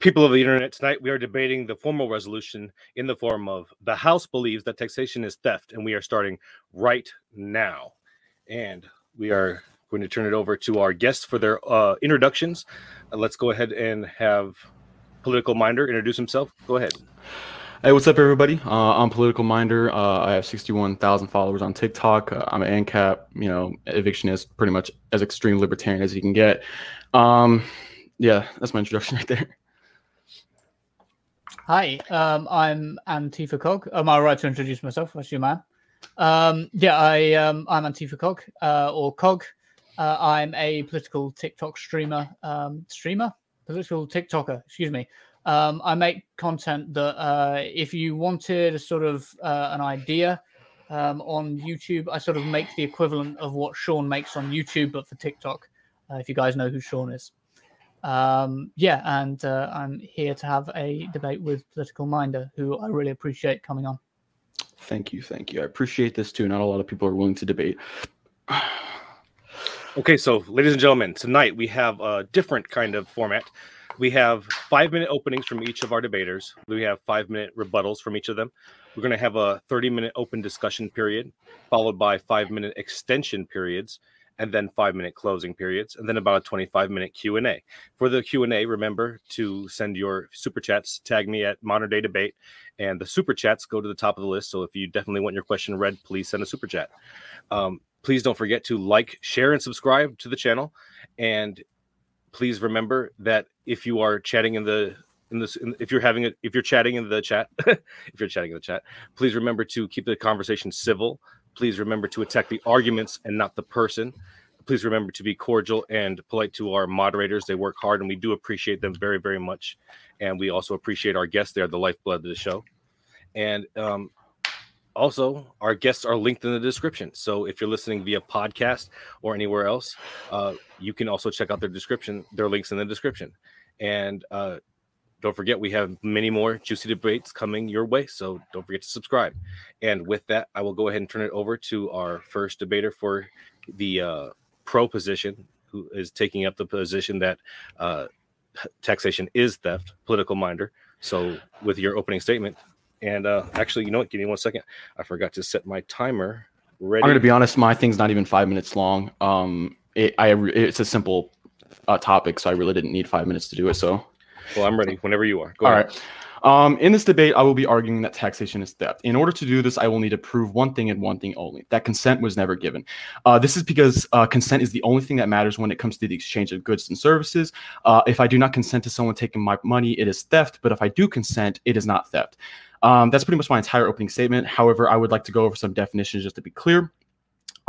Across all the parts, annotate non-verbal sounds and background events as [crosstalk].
People of the internet, tonight we are debating the formal resolution in the form of the House believes that taxation is theft, and we are starting right now. And we are going to turn it over to our guests for their uh, introductions. Uh, let's go ahead and have Political Minder introduce himself. Go ahead. Hey, what's up, everybody? Uh, I'm Political Minder. Uh, I have 61,000 followers on TikTok. Uh, I'm an ANCAP, you know, evictionist, pretty much as extreme libertarian as you can get. Um, yeah, that's my introduction [laughs] right there. Hi, um, I'm Antifa Cog. Am I right to introduce myself? That's your man. Um, yeah, I um, I'm Antifa Cog uh, or Cog. Uh, I'm a political TikTok streamer. Um, streamer, political TikToker. Excuse me. Um, I make content that uh, if you wanted a sort of uh, an idea um, on YouTube, I sort of make the equivalent of what Sean makes on YouTube, but for TikTok. Uh, if you guys know who Sean is. Um, yeah, and uh, I'm here to have a debate with Political Minder, who I really appreciate coming on. Thank you, thank you. I appreciate this too. Not a lot of people are willing to debate. [sighs] Okay, so ladies and gentlemen, tonight we have a different kind of format. We have five minute openings from each of our debaters. We have five minute rebuttals from each of them. We're going to have a 30 minute open discussion period, followed by five minute extension periods, and then five minute closing periods, and then about a 25 minute Q&A. For the Q&A, remember to send your super chats, tag me at Modern Day Debate, and the super chats go to the top of the list. So if you definitely want your question read, please send a super chat. Um, please don't forget to like, share, and subscribe to the channel. And please remember that if you are chatting in the in this in, if you're having it if you're chatting in the chat [laughs] if you're chatting in the chat please remember to keep the conversation civil please remember to attack the arguments and not the person. Please remember to be cordial and polite to our moderators. They work hard and we do appreciate them very very much. And we also appreciate our guests. They're the lifeblood of the show. And um, also our guests are linked in the description. So if you're listening via podcast or anywhere else uh, you can also check out their description their links in the description. And uh, don't forget we have many more juicy debates coming your way so don't forget to subscribe. And with that i will go ahead and turn it over to our first debater for the uh, pro position who is taking up the position that uh, taxation is theft political minder. So with your opening statement and uh, actually you know what? Give me one second. I forgot to set my timer. Ready I'm going to be honest, my thing's not even five minutes long. Um, it, I, it's a simple uh, topic, so I really didn't need five minutes to do it. So, well i'm ready whenever you are go all ahead. right. Um, in this debate, I will be arguing that taxation is theft. In order to do this, I will need to prove one thing and one thing only that consent was never given. Uh, this is because uh, consent is the only thing that matters when it comes to the exchange of goods and services. Uh, if I do not consent to someone taking my money, it is theft. But if I do consent, it is not theft. Um, that's pretty much my entire opening statement. However, I would like to go over some definitions just to be clear.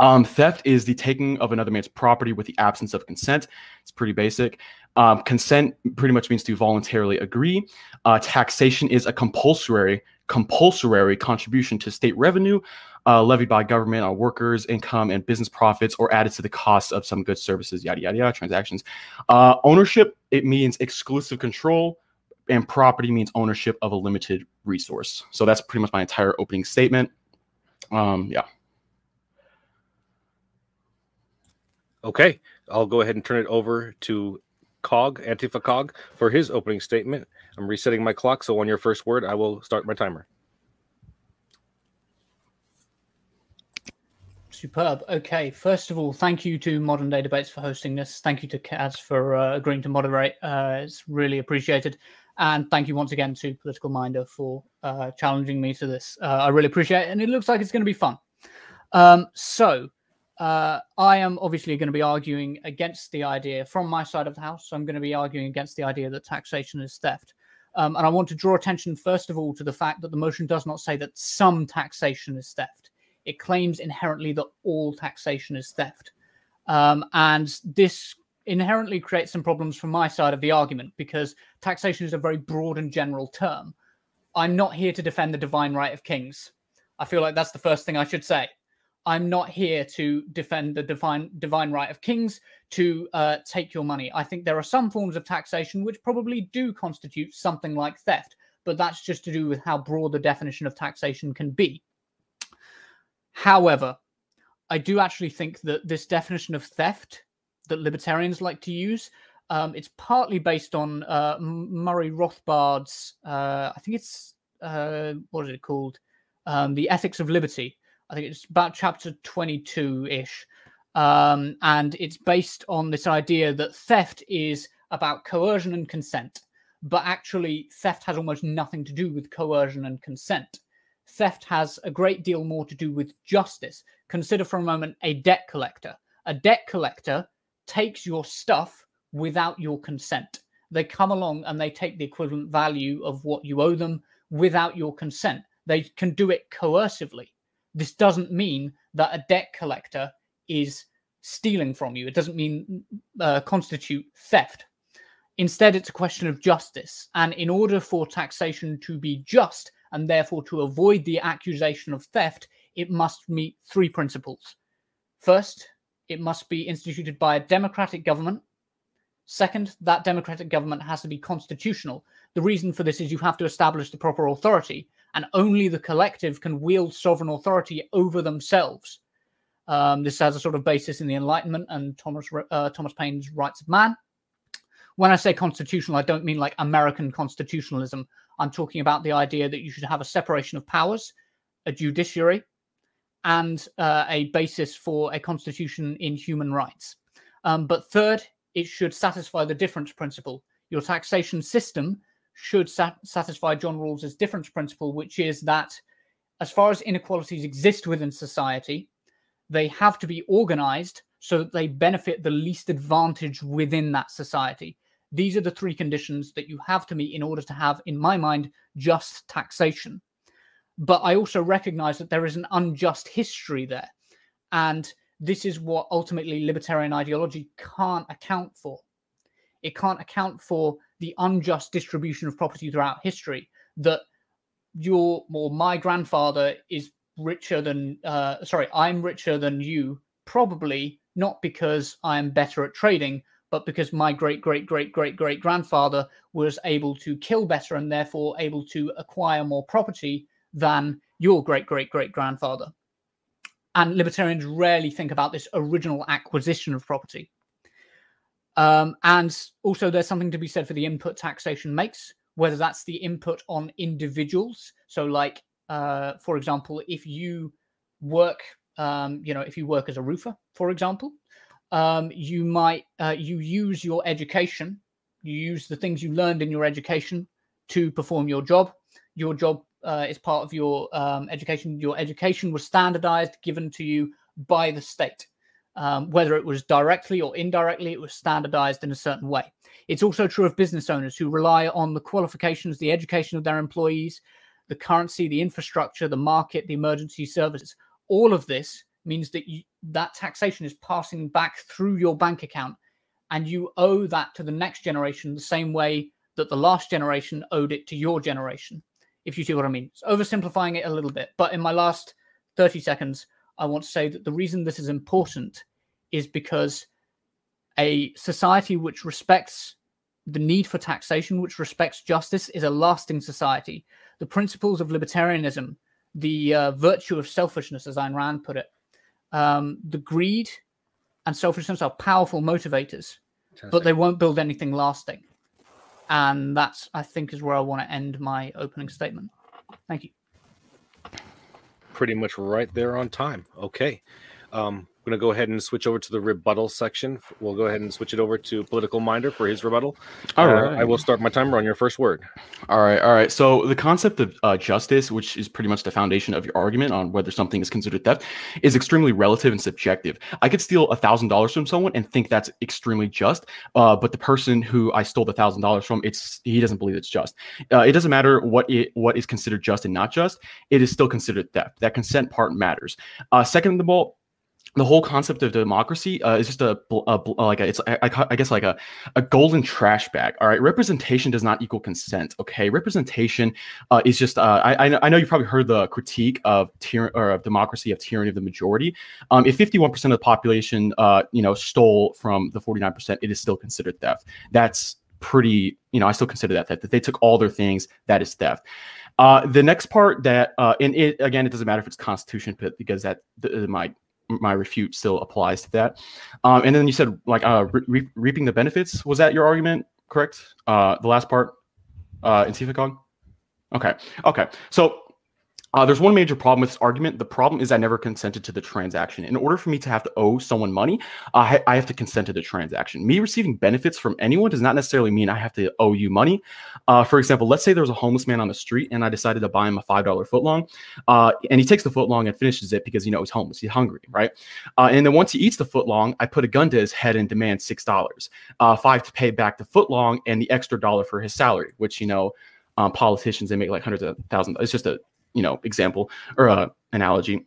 Um, theft is the taking of another man's property with the absence of consent. It's pretty basic. Um, consent pretty much means to voluntarily agree. Uh, taxation is a compulsory compulsory contribution to state revenue uh, levied by government on workers' income and business profits, or added to the cost of some goods, services, yada yada yada, transactions. Uh, ownership it means exclusive control, and property means ownership of a limited resource. So that's pretty much my entire opening statement. Um, yeah. Okay, I'll go ahead and turn it over to Cog, Antifa Cog, for his opening statement. I'm resetting my clock, so on your first word, I will start my timer. Superb. Okay. First of all, thank you to Modern Day Debates for hosting this. Thank you to Kaz for uh, agreeing to moderate. Uh, it's really appreciated. And thank you once again to Political Minder for uh, challenging me to this. Uh, I really appreciate it. And it looks like it's going to be fun. Um, so, uh, I am obviously going to be arguing against the idea from my side of the house. I'm going to be arguing against the idea that taxation is theft. Um, and I want to draw attention, first of all, to the fact that the motion does not say that some taxation is theft. It claims inherently that all taxation is theft. Um, and this inherently creates some problems from my side of the argument because taxation is a very broad and general term. I'm not here to defend the divine right of kings. I feel like that's the first thing I should say. I'm not here to defend the divine divine right of kings to uh, take your money. I think there are some forms of taxation which probably do constitute something like theft, but that's just to do with how broad the definition of taxation can be. However, I do actually think that this definition of theft that libertarians like to use, um, it's partly based on uh, Murray Rothbard's, uh, I think it's, uh, what is it called? Um, the Ethics of Liberty. I think it's about chapter 22 ish. Um, and it's based on this idea that theft is about coercion and consent. But actually, theft has almost nothing to do with coercion and consent. Theft has a great deal more to do with justice. Consider for a moment a debt collector. A debt collector takes your stuff without your consent. They come along and they take the equivalent value of what you owe them without your consent. They can do it coercively. This doesn't mean that a debt collector is stealing from you. It doesn't mean uh, constitute theft. Instead, it's a question of justice. And in order for taxation to be just and therefore to avoid the accusation of theft, it must meet three principles. First, it must be instituted by a democratic government. Second, that democratic government has to be constitutional. The reason for this is you have to establish the proper authority, and only the collective can wield sovereign authority over themselves. Um, this has a sort of basis in the Enlightenment and Thomas uh, Thomas Paine's Rights of Man. When I say constitutional, I don't mean like American constitutionalism. I'm talking about the idea that you should have a separation of powers, a judiciary, and uh, a basis for a constitution in human rights. Um, but third, it should satisfy the difference principle. Your taxation system should sat- satisfy John Rawls's difference principle, which is that as far as inequalities exist within society, they have to be organized so that they benefit the least advantage within that society. These are the three conditions that you have to meet in order to have, in my mind, just taxation. But I also recognize that there is an unjust history there. And this is what ultimately libertarian ideology can't account for. It can't account for the unjust distribution of property throughout history. That your or my grandfather is richer than, uh, sorry, I'm richer than you, probably not because I'm better at trading, but because my great great great great great grandfather was able to kill better and therefore able to acquire more property than your great great great grandfather. And libertarians rarely think about this original acquisition of property. Um, and also, there's something to be said for the input taxation makes, whether that's the input on individuals. So, like, uh, for example, if you work, um, you know, if you work as a roofer, for example, um, you might uh, you use your education, you use the things you learned in your education to perform your job. Your job uh, is part of your um, education. Your education was standardized, given to you by the state. Um, whether it was directly or indirectly, it was standardized in a certain way. It's also true of business owners who rely on the qualifications, the education of their employees, the currency, the infrastructure, the market, the emergency services. All of this means that you, that taxation is passing back through your bank account and you owe that to the next generation the same way that the last generation owed it to your generation if you see what i mean it's oversimplifying it a little bit but in my last 30 seconds i want to say that the reason this is important is because a society which respects the need for taxation which respects justice is a lasting society the principles of libertarianism the uh, virtue of selfishness as Ayn Rand put it um, the greed and selfishness are powerful motivators, but they won't build anything lasting. And that's, I think, is where I want to end my opening statement. Thank you. Pretty much right there on time. Okay. Um, I'm going to go ahead and switch over to the rebuttal section. We'll go ahead and switch it over to Political Minder for his rebuttal. All Uh, right. I will start my timer on your first word. All right, all right. So the concept of uh, justice, which is pretty much the foundation of your argument on whether something is considered theft, is extremely relative and subjective. I could steal a thousand dollars from someone and think that's extremely just, uh, but the person who I stole the thousand dollars from, it's he doesn't believe it's just. Uh, it doesn't matter what it what is considered just and not just. It is still considered theft. That consent part matters. Uh, second of all, the whole concept of democracy uh, is just a, a, a like a, it's I, I, guess like a, a golden trash bag all right? Representation does not equal consent okay? Representation uh, is just uh, I, I know you've probably heard the critique of tyranny or of democracy of tyranny of the majority. Um, if 51% of the population uh, you know stole from the 49% it is still considered theft. That's pretty you know i still consider that theft that they took all their things that is theft. Uh, the next part that uh, and it again it doesn't matter if it's constitution because that my my refute still applies to that. Um, and then you said like uh, re- reaping the benefits. Was that your argument? Correct. Uh, the last part uh, in Cog. Okay. Okay. So uh, there's one major problem with this argument. The problem is I never consented to the transaction. In order for me to have to owe someone money, uh, I have to consent to the transaction. Me receiving benefits from anyone does not necessarily mean I have to owe you money. Uh, for example, let's say there's a homeless man on the street and I decided to buy him a $5 footlong uh, and he takes the footlong and finishes it because, you know, he's homeless, he's hungry, right? Uh, and then once he eats the footlong, I put a gun to his head and demand $6, uh, five to pay back the footlong and the extra dollar for his salary, which, you know, um, politicians, they make like hundreds of thousands. It's just a you know example or uh, analogy.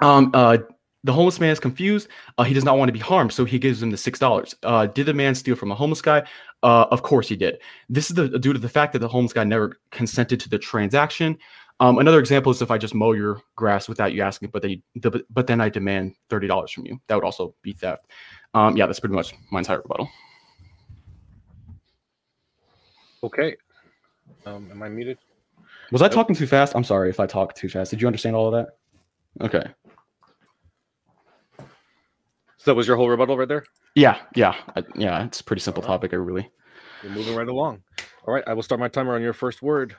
Um, uh, the homeless man is confused. Uh, he does not want to be harmed, so he gives him the six dollars. Uh, did the man steal from a homeless guy? Uh, of course he did. This is the, due to the fact that the homeless guy never consented to the transaction. Um, another example is if I just mow your grass without you asking, but then you, but then I demand thirty dollars from you. That would also be theft. Um, yeah, that's pretty much my entire rebuttal. Okay. Um, am I muted? Was I talking too fast? I'm sorry if I talked too fast. Did you understand all of that? Okay. So that was your whole rebuttal right there? Yeah, yeah, I, yeah. It's a pretty simple topic, I really. We're moving right along. All right, I will start my timer on your first word.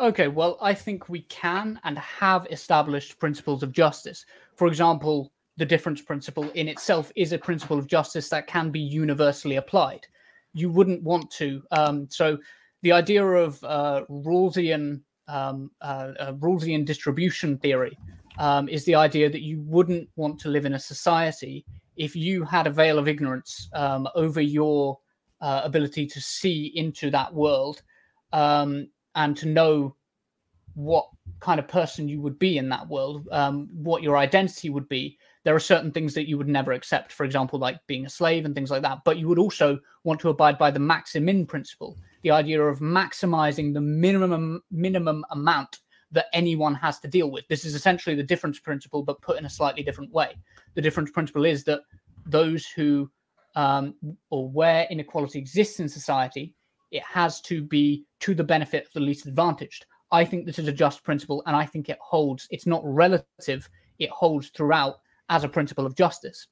Okay, well, I think we can and have established principles of justice. For example, the difference principle in itself is a principle of justice that can be universally applied you wouldn't want to. Um, so the idea of uh, Rawlsian um, uh, uh, Rawlsian distribution theory um, is the idea that you wouldn't want to live in a society if you had a veil of ignorance um, over your uh, ability to see into that world um, and to know what kind of person you would be in that world, um, what your identity would be, there are certain things that you would never accept, for example, like being a slave and things like that. But you would also want to abide by the maximin principle, the idea of maximizing the minimum minimum amount that anyone has to deal with. This is essentially the difference principle, but put in a slightly different way. The difference principle is that those who um, or where inequality exists in society, it has to be to the benefit of the least advantaged. I think this is a just principle, and I think it holds. It's not relative; it holds throughout as a principle of justice.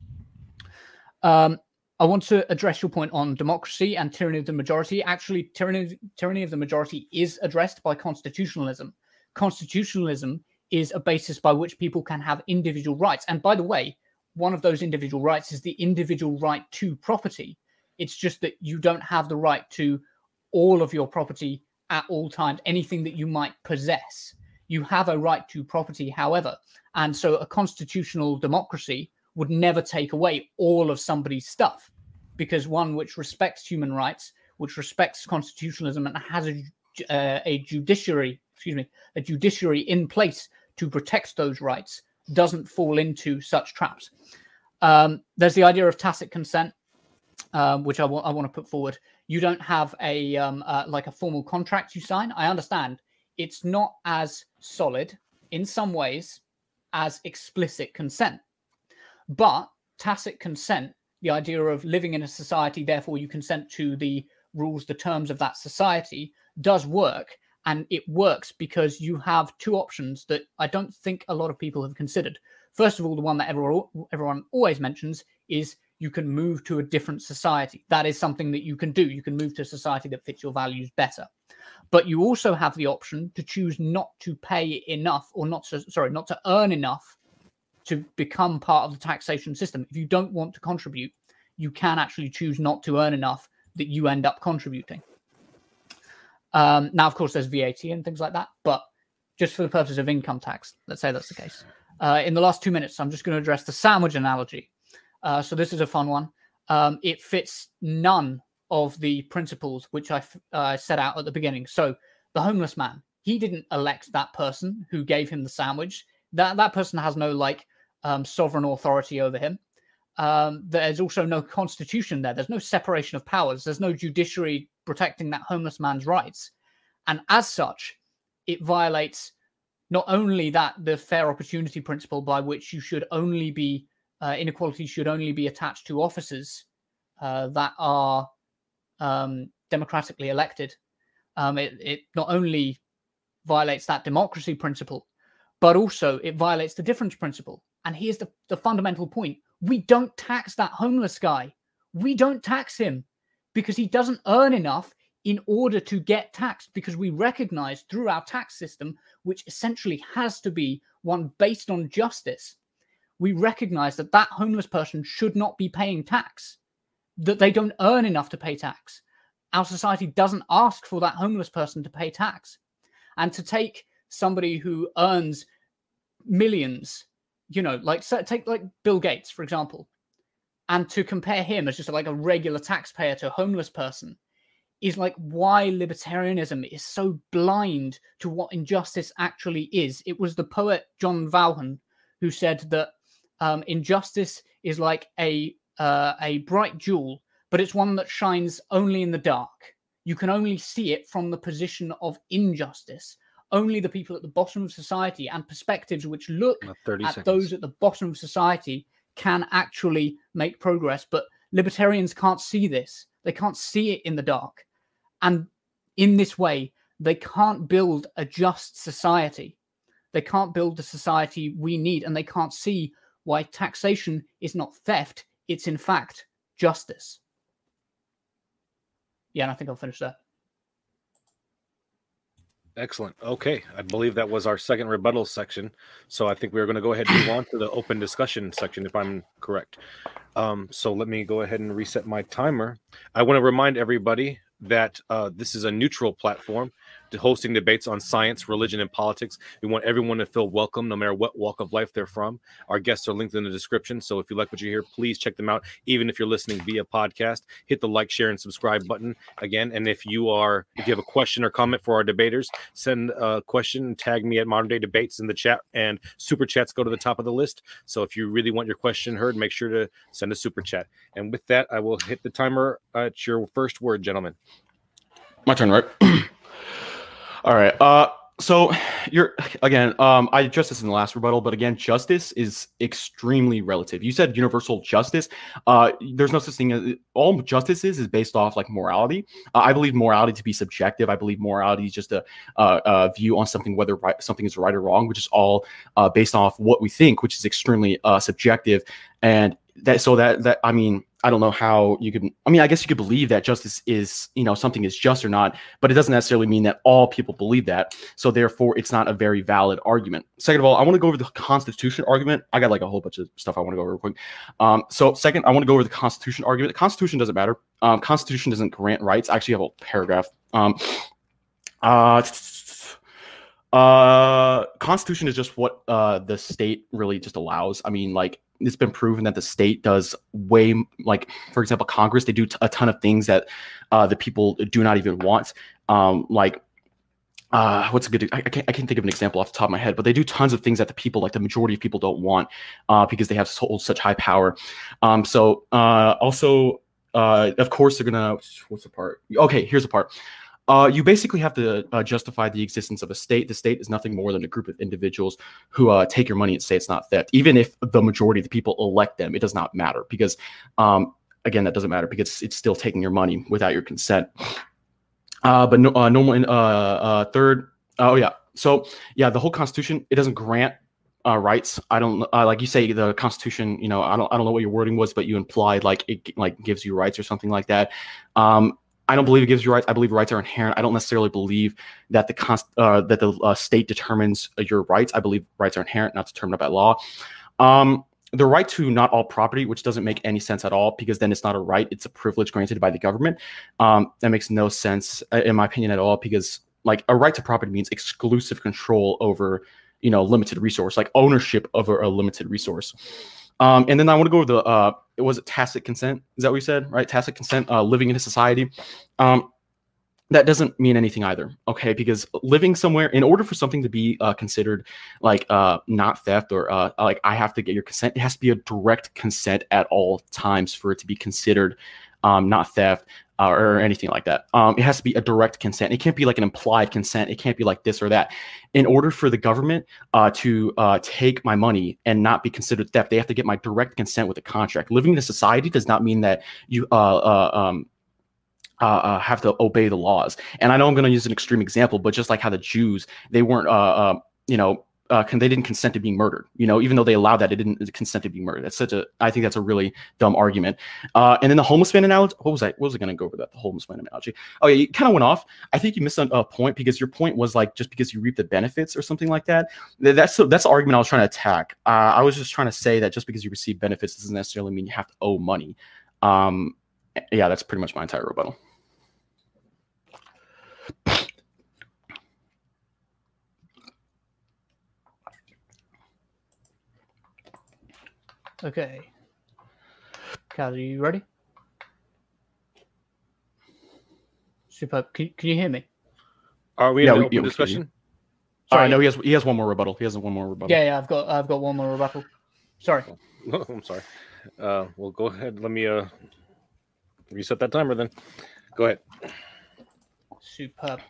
Um, I want to address your point on democracy and tyranny of the majority. Actually, tyranny, tyranny of the majority is addressed by constitutionalism. Constitutionalism is a basis by which people can have individual rights. And by the way, one of those individual rights is the individual right to property. It's just that you don't have the right to all of your property at all times, anything that you might possess. You have a right to property, however. And so a constitutional democracy would never take away all of somebody's stuff because one which respects human rights, which respects constitutionalism and has a, uh, a judiciary, excuse me, a judiciary in place to protect those rights doesn't fall into such traps. Um, there's the idea of tacit consent, um, which I want I want to put forward. You don't have a um, uh, like a formal contract you sign. I understand it's not as solid in some ways as explicit consent. But tacit consent, the idea of living in a society, therefore you consent to the rules, the terms of that society, does work. And it works because you have two options that I don't think a lot of people have considered. First of all, the one that everyone, always mentions is you can move to a different society. That is something that you can do. You can move to a society that fits your values better. But you also have the option to choose not to pay enough or not to, sorry, not to earn enough to become part of the taxation system. If you don't want to contribute, you can actually choose not to earn enough that you end up contributing. Um, now, of course, there's VAT and things like that, but just for the purpose of income tax, let's say that's the case. Uh, in the last two minutes, I'm just going to address the sandwich analogy. Uh, so this is a fun one. Um, it fits none of the principles which I uh, set out at the beginning. So the homeless man, he didn't elect that person who gave him the sandwich. That that person has no like um, sovereign authority over him. Um, there's also no constitution there. There's no separation of powers. There's no judiciary protecting that homeless man's rights, and as such, it violates not only that the fair opportunity principle by which you should only be uh, inequality should only be attached to officers uh, that are um, democratically elected. Um, it, it not only violates that democracy principle, but also it violates the difference principle. And here's the, the fundamental point we don't tax that homeless guy. We don't tax him because he doesn't earn enough in order to get taxed because we recognize through our tax system, which essentially has to be one based on justice, we recognize that that homeless person should not be paying tax, that they don't earn enough to pay tax. Our society doesn't ask for that homeless person to pay tax. And to take somebody who earns millions, you know, like take like Bill Gates, for example, and to compare him as just like a regular taxpayer to a homeless person is like why libertarianism is so blind to what injustice actually is. It was the poet John Vaughan who said that um, injustice is like a uh, a bright jewel, but it's one that shines only in the dark. You can only see it from the position of injustice. Only the people at the bottom of society and perspectives which look at seconds. those at the bottom of society can actually make progress. But libertarians can't see this. They can't see it in the dark. And in this way, they can't build a just society. They can't build the society we need. And they can't see why taxation is not theft, it's in fact justice. Yeah, and I think I'll finish that. Excellent. Okay. I believe that was our second rebuttal section. So I think we're going to go ahead and move on to the open discussion section, if I'm correct. Um, so let me go ahead and reset my timer. I want to remind everybody that uh, this is a neutral platform hosting debates on science, religion, and politics. We want everyone to feel welcome, no matter what walk of life they're from. Our guests are linked in the description. So if you like what you hear, please check them out. Even if you're listening via podcast, hit the like, share, and subscribe button again. And if you are, if you have a question or comment for our debaters, send a question, tag me at Modern Day Debates in the chat, and super chats go to the top of the list. So if you really want your question heard, make sure to send a super chat. And with that, I will hit the timer at your first word, gentlemen. My turn, right? [clears throat] All right. Uh, so you're again. Um, I addressed this in the last rebuttal, but again, justice is extremely relative. You said universal justice. Uh, there's no such thing as all justice is is based off like morality. Uh, I believe morality to be subjective. I believe morality is just a, uh, a view on something whether right, something is right or wrong, which is all uh, based off what we think, which is extremely uh, subjective. And that so that that I mean I don't know how you could I mean I guess you could believe that justice is you know something is just or not but it doesn't necessarily mean that all people believe that. So therefore it's not a very valid argument. Second of all I want to go over the constitution argument. I got like a whole bunch of stuff I want to go over real quick. Um so second I want to go over the constitution argument. The constitution doesn't matter. Um constitution doesn't grant rights. I actually have a paragraph. Um uh uh constitution is just what uh the state really just allows. I mean like it's been proven that the state does way like for example congress they do t- a ton of things that uh the people do not even want. Um like uh what's a good I, I can't i can't think of an example off the top of my head but they do tons of things that the people like the majority of people don't want uh because they have so, such high power. Um so uh also uh of course they're gonna what's the part? Okay here's the part uh, you basically have to uh, justify the existence of a state. The state is nothing more than a group of individuals who uh, take your money and say it's not theft. Even if the majority of the people elect them, it does not matter because, um, again, that doesn't matter because it's still taking your money without your consent. Uh, but no, uh, normal in uh, third. Oh yeah. So yeah, the whole Constitution it doesn't grant uh, rights. I don't uh, like you say the Constitution. You know, I don't I don't know what your wording was, but you implied like it like gives you rights or something like that. Um, I don't believe it gives you rights. I believe rights are inherent. I don't necessarily believe that the const- uh, that the uh, state determines uh, your rights. I believe rights are inherent, not determined by law. Um, the right to not all property, which doesn't make any sense at all, because then it's not a right; it's a privilege granted by the government. Um, that makes no sense, uh, in my opinion, at all, because like a right to property means exclusive control over, you know, limited resource, like ownership over a limited resource. Um, and then I want to go over the uh, it was it tacit consent. Is that what you said? Right, tacit consent. Uh, living in a society. Um, that doesn't mean anything either okay because living somewhere in order for something to be uh, considered like uh, not theft or uh, like i have to get your consent it has to be a direct consent at all times for it to be considered um, not theft uh, or anything like that. Um, it has to be a direct consent. It can't be like an implied consent. It can't be like this or that. In order for the government uh, to uh, take my money and not be considered theft they have to get my direct consent with a contract. Living in a society does not mean that you uh, uh, um, uh, uh, have to obey the laws. And I know I'm going to use an extreme example, but just like how the Jews, they weren't, uh, uh, you know, uh, they didn't consent to being murdered. You know, even though they allowed that, it didn't consent to be murdered. That's such a, I think that's a really dumb argument. Uh, and then the homeless man analogy. What was I? What was I going to go over that? The homeless man analogy. Oh yeah, you kind of went off. I think you missed a, point because your point was like just because you reap the benefits or something like that. Th- That's that's the argument I was trying to attack. Uh, I was just trying to say that just because you receive benefits doesn't necessarily mean you have to owe money. Um, yeah, that's pretty much my entire rebuttal. Okay. Kaz, are you ready? Superb. Can, can you hear me? Are we Yeah, in we- an yeah, open we can hear you. discussion? Sorry, no, he has he has one more rebuttal. He has one more rebuttal. Yeah, yeah. I've got I've got one more rebuttal. Sorry. [laughs] No, I'm sorry. Uh, well, go ahead. Let me uh, reset that timer then. Go ahead. Superb.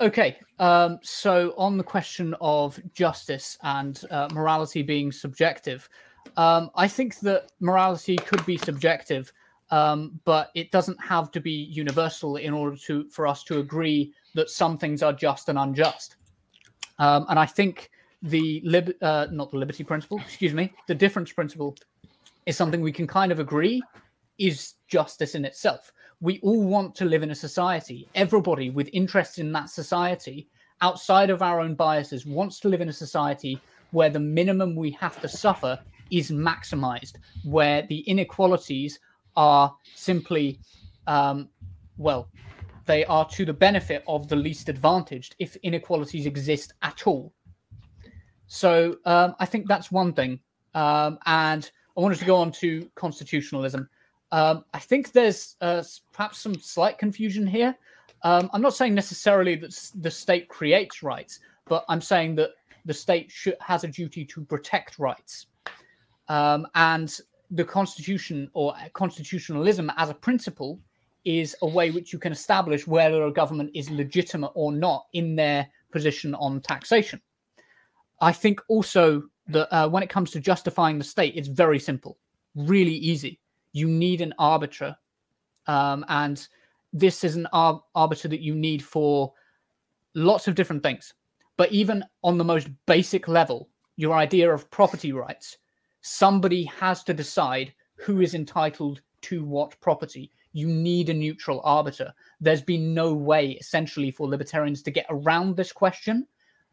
Okay, um, so on the question of justice and uh, morality being subjective, um, I think that morality could be subjective, um, but it doesn't have to be universal in order to for us to agree that some things are just and unjust. Um, and I think the lib- uh, not the liberty principle, excuse me, the difference principle is something we can kind of agree is justice in itself. We all want to live in a society. Everybody with interest in that society, outside of our own biases, wants to live in a society where the minimum we have to suffer is maximized, where the inequalities are simply, um, well, they are to the benefit of the least advantaged if inequalities exist at all. So um, I think that's one thing. Um, and I wanted to go on to constitutionalism. Um, I think there's uh, perhaps some slight confusion here. Um, I'm not saying necessarily that the state creates rights, but I'm saying that the state should, has a duty to protect rights. Um, and the constitution or constitutionalism as a principle is a way which you can establish whether a government is legitimate or not in their position on taxation. I think also that uh, when it comes to justifying the state, it's very simple, really easy. You need an arbiter, um, and this is an ar- arbiter that you need for lots of different things. But even on the most basic level, your idea of property rights, somebody has to decide who is entitled to what property. You need a neutral arbiter. There's been no way, essentially, for libertarians to get around this question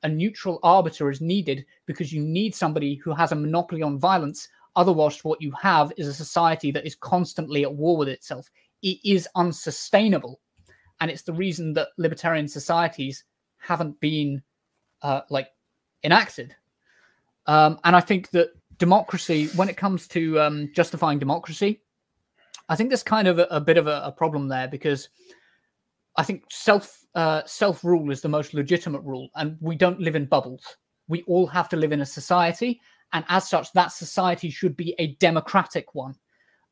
a neutral arbiter is needed because you need somebody who has a monopoly on violence. Otherwise, what you have is a society that is constantly at war with itself. It is unsustainable. And it's the reason that libertarian societies haven't been uh, like enacted. Um, and I think that democracy, when it comes to um, justifying democracy, I think there's kind of a, a bit of a, a problem there because I think self uh, self rule is the most legitimate rule, and we don't live in bubbles. We all have to live in a society, and as such, that society should be a democratic one.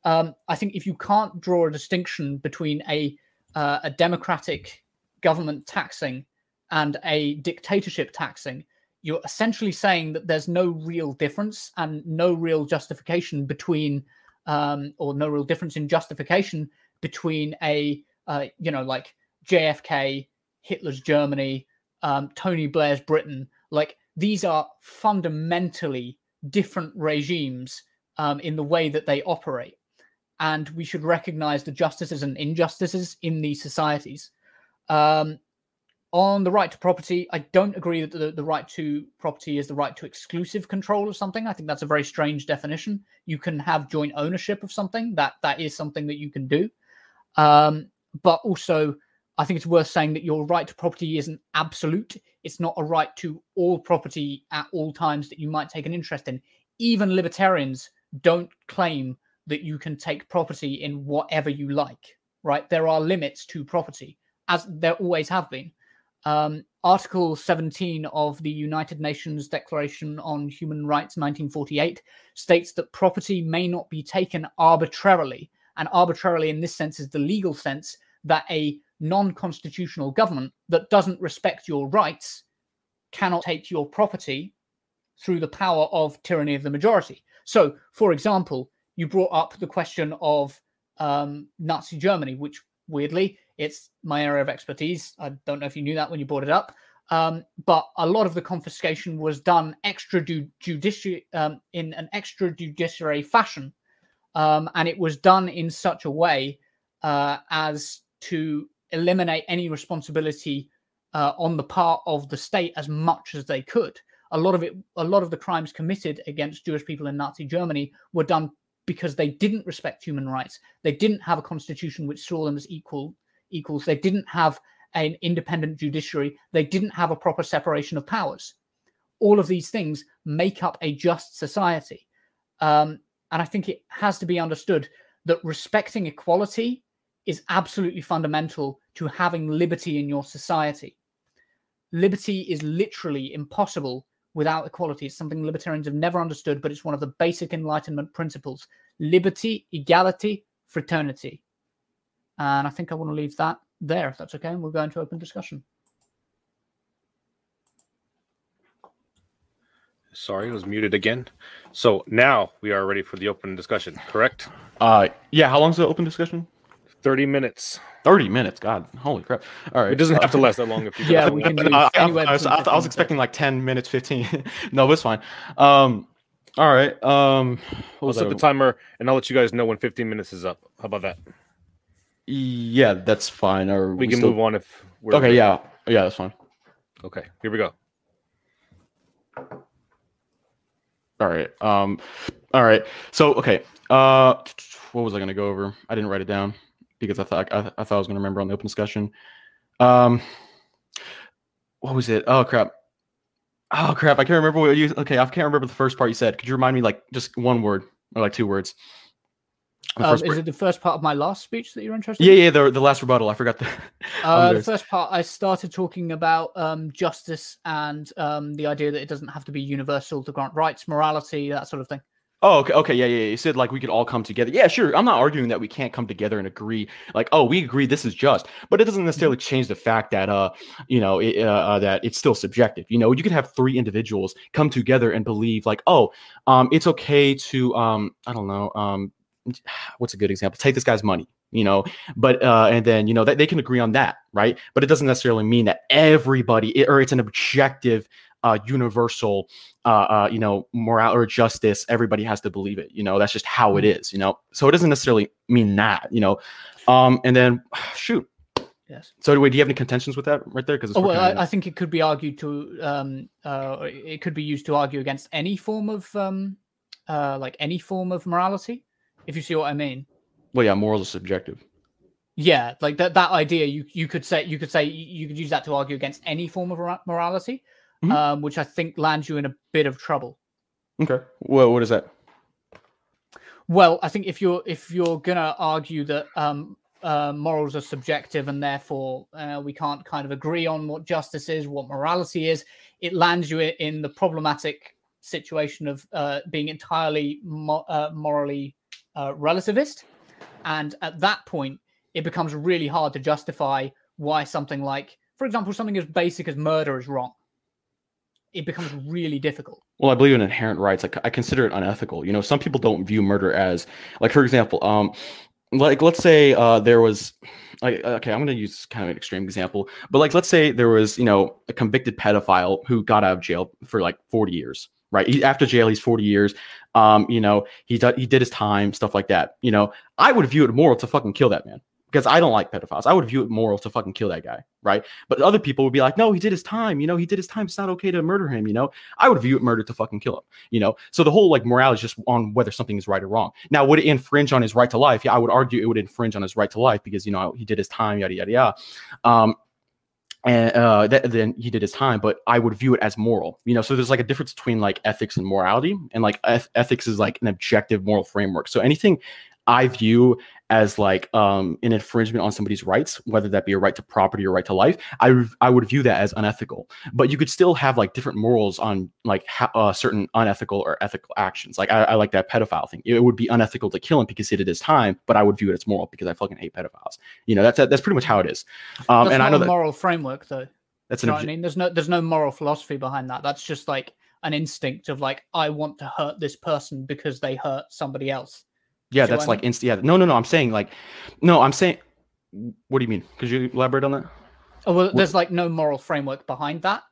Um, I think if you can't draw a distinction between a uh, a democratic government taxing and a dictatorship taxing, you're essentially saying that there's no real difference and no real justification between, um, or no real difference in justification between a, uh, you know, like JFK, Hitler's Germany, um, Tony Blair's Britain. Like these are fundamentally different regimes um, in the way that they operate. And we should recognize the justices and injustices in these societies. Um, on the right to property, I don't agree that the, the right to property is the right to exclusive control of something. I think that's a very strange definition. You can have joint ownership of something. That that is something that you can do. Um, but also, I think it's worth saying that your right to property isn't absolute. It's not a right to all property at all times that you might take an interest in. Even libertarians don't claim that you can take property in whatever you like, right? There are limits to property. as there always have been. Um, Article 17 of the United Nations Declaration on Human Rights 1948 states that property may not be taken arbitrarily. And arbitrarily, in this sense, is the legal sense that a non constitutional government that doesn't respect your rights cannot take your property through the power of tyranny of the majority. So, for example, you brought up the question of um, Nazi Germany, which weirdly, it's my area of expertise. I don't know if you knew that when you brought it up. Um, but a lot of the confiscation was done extrajudiciary um, in an extrajudiciary fashion, um, and it was done in such a way uh, as to eliminate any responsibility uh, on the part of the state as much as they could. A lot of it, a lot of the crimes committed against Jewish people in Nazi Germany were done because they didn't respect human rights. They didn't have a constitution which saw them as equal equals. They didn't have an independent judiciary. They didn't have a proper separation of powers. All of these things make up a just society. Um, and I think it has to be understood that respecting equality is absolutely fundamental to having liberty in your society. Liberty is literally impossible without equality. It's something libertarians have never understood, but it's one of the basic Enlightenment principles liberty, equality, fraternity. And I think I want to leave that there, if that's okay. And we'll go into open discussion. Sorry, it was muted again. So now we are ready for the open discussion, correct? Uh, yeah. How long's the open discussion? 30 minutes. Thirty minutes. God, holy crap! All right. It doesn't have to last that long if you [laughs] Yeah, we can do [laughs] I, I- anywhere I was, I was expecting like ten minutes, fifteen. [laughs] no, but it's fine. Um, all right. Um, what We'll set the timer and I'll let you guys know when 15 minutes is up. How about that? Yeah, that's fine. Or We can still- move on if we're Okay. Yeah. Yeah, that's fine. Okay, here we go. All right. Um, all right. So okay. Uh, what was I gonna go over? I didn't write it down because I thought I, I thought I was gonna remember on the open discussion. Um, what was it? Oh crap. Oh crap! I can't remember what you. Okay, I can't remember the first part you said. Could you remind me like just one word or like two words? Um, is it the first part of my last speech that you're interested Yeah, in? yeah. The the last rebuttal. I forgot the. [laughs] Uh, the first part, I started talking about um, justice and um, the idea that it doesn't have to be universal to grant rights, morality, that sort of thing. Oh, okay, okay, yeah, yeah. yeah. You said like we could all come together. Yeah, sure. I'm not arguing that we can't come together and agree. Like, oh, we agree this is just, but it doesn't necessarily change the fact that uh, you know, it, uh, uh, that it's still subjective. You know, you could have three individuals come together and believe like, oh, um, it's okay to um, I don't know, um, [sighs] what's a good example? Take this guy's money. You know, but uh, and then you know that they can agree on that, right? But it doesn't necessarily mean that everybody, or it's an objective uh, universal, uh, uh, you know, moral or justice. Everybody has to believe it. You know, that's just how it is. You know, so it doesn't necessarily mean that. You know, um, and then [sighs] shoot. Yes. So, wait, do you have any contentions with that right there? Because Oh, well, I, I think it could be argued to, um, uh, it could be used to argue against any form of, um, uh, like any form of morality, if you see what I mean. well, yeah, morals are subjective. Yeah, like that that idea you you could say you could say you could use that to argue against any form of mora- morality, Mhm. um, which I think lands you in a bit of trouble. Okay. Well, what is that? Well, I think if you're if you're gonna argue that um, uh, morals are subjective and therefore uh, we can't kind of agree on what justice is, what morality is, it lands you in the problematic situation of uh, being entirely mo- uh, morally uh, relativist, and at that point, it becomes really hard to justify why something like, for example, something as basic as murder is wrong. It becomes really difficult. Well, I believe in inherent rights. Like I consider it unethical. You know, some people don't view murder as like, for example, um, like let's say uh there was like okay, I'm gonna use kind of an extreme example, but like let's say there was, you know, a convicted pedophile who got out of jail for like 40 years, right? He, after jail, he's 40 years. Um, you know, he did he did his time, stuff like that. You know, I would view it moral to fucking kill that man because I don't like pedophiles. I would view it moral to fucking kill that guy, right? But other people would be like, no, he did his time. You know, he did his time. It's not okay to murder him. You know, I would view it murder to fucking kill him. You know, so the whole like morality is just on whether something is right or wrong. Now, would it infringe on his right to life? Yeah, I would argue it would infringe on his right to life because you know he did his time, yada yada yada. Um, and uh, that, then he did his time, but I would view it as moral. You know, so there's like a difference between like ethics and morality, and like eth- ethics is like an objective moral framework. So anything I view as like um, an infringement on somebody's rights, whether that be a right to property or right to life, I would- I would view that as unethical. But you could still have like different morals on like ha- uh, certain unethical or ethical actions. Like I, I like that pedophile thing. It would be unethical to kill him because it is time, but I would view it as moral because I fucking hate pedophiles. You know, that's that's pretty much how it is. Um, That's and I know that moral framework, though. that's You an know what I mean? There's no there's no moral philosophy behind that. That's just like an instinct of like I want to hurt this person because they hurt somebody else. Yeah, that's like inst- yeah. No, no, no. I'm saying like, no, I'm saying. What do you mean? Could you elaborate on that? Oh well, there's like no moral framework behind that.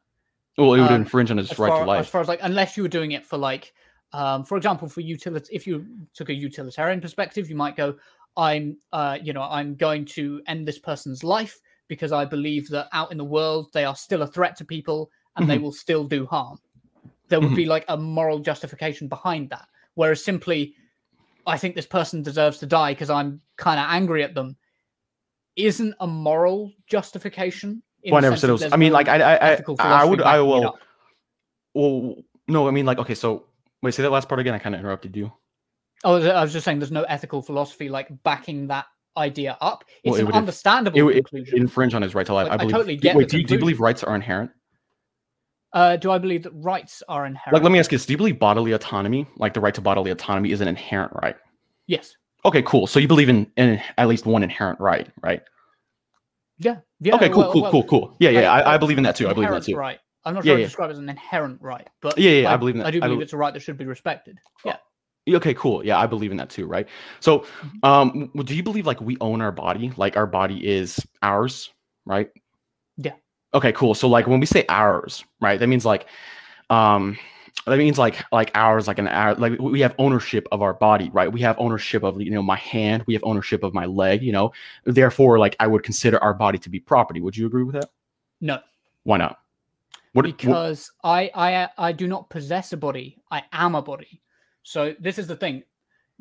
Well, it would Um, infringe on his right far, to life. as far as like unless you were doing it for like, um, for example, for utility, if you took a utilitarian perspective, you might go, I'm, uh, you know, I'm going to end this person's life because I believe that out in the world they are still a threat to people and they Mhm. will still do harm. There would Mhm. be like a moral justification behind that. Whereas simply, I think this person deserves to die because I'm kind of angry at them, isn't a moral justification. Well, I never said it was. I mean, like I, I, I, I would, I will. Well, no, I mean, like, okay, so wait, say that last part again. I kind of interrupted you. Oh, I was just saying, there's no ethical philosophy like backing that idea up. It's Well, it an would inf- understandable It would conclusion. infringe on his right to life. Like, I I believe. totally get wait, do you, do you believe rights are inherent? Uh, do I believe that rights are inherent? Like, let me ask you this: Do you believe bodily autonomy, like the right to bodily autonomy, is an inherent right? Yes. Okay, cool. So you believe in, in at least one inherent right, right? Yeah. Yeah. okay, cool, well- cool, well, cool, cool. Yeah, yeah, I, I uh, believe in that too. I believe in that too. Right. I'm not Yeah, sure to yeah. describe it as an inherent right, but Yeah, yeah, I believe in that. I do I believe bel- it's a right that should be respected. Yeah. Okay, cool. Yeah, I believe in that too, right? So, Mm-hmm. um, do you believe like we own our body? Like our body is ours, right? Yeah. Okay, cool. So like when we say ours, right? That means like, um, that means like like ours, like an hour, like we have ownership of our body, right? We have ownership of you know my hand. We have ownership of my leg. You know, therefore, like I would consider our body to be property. Would you agree with that? No. Why not? What? what- because I, I I do not possess a body. I am a body. So this is the thing.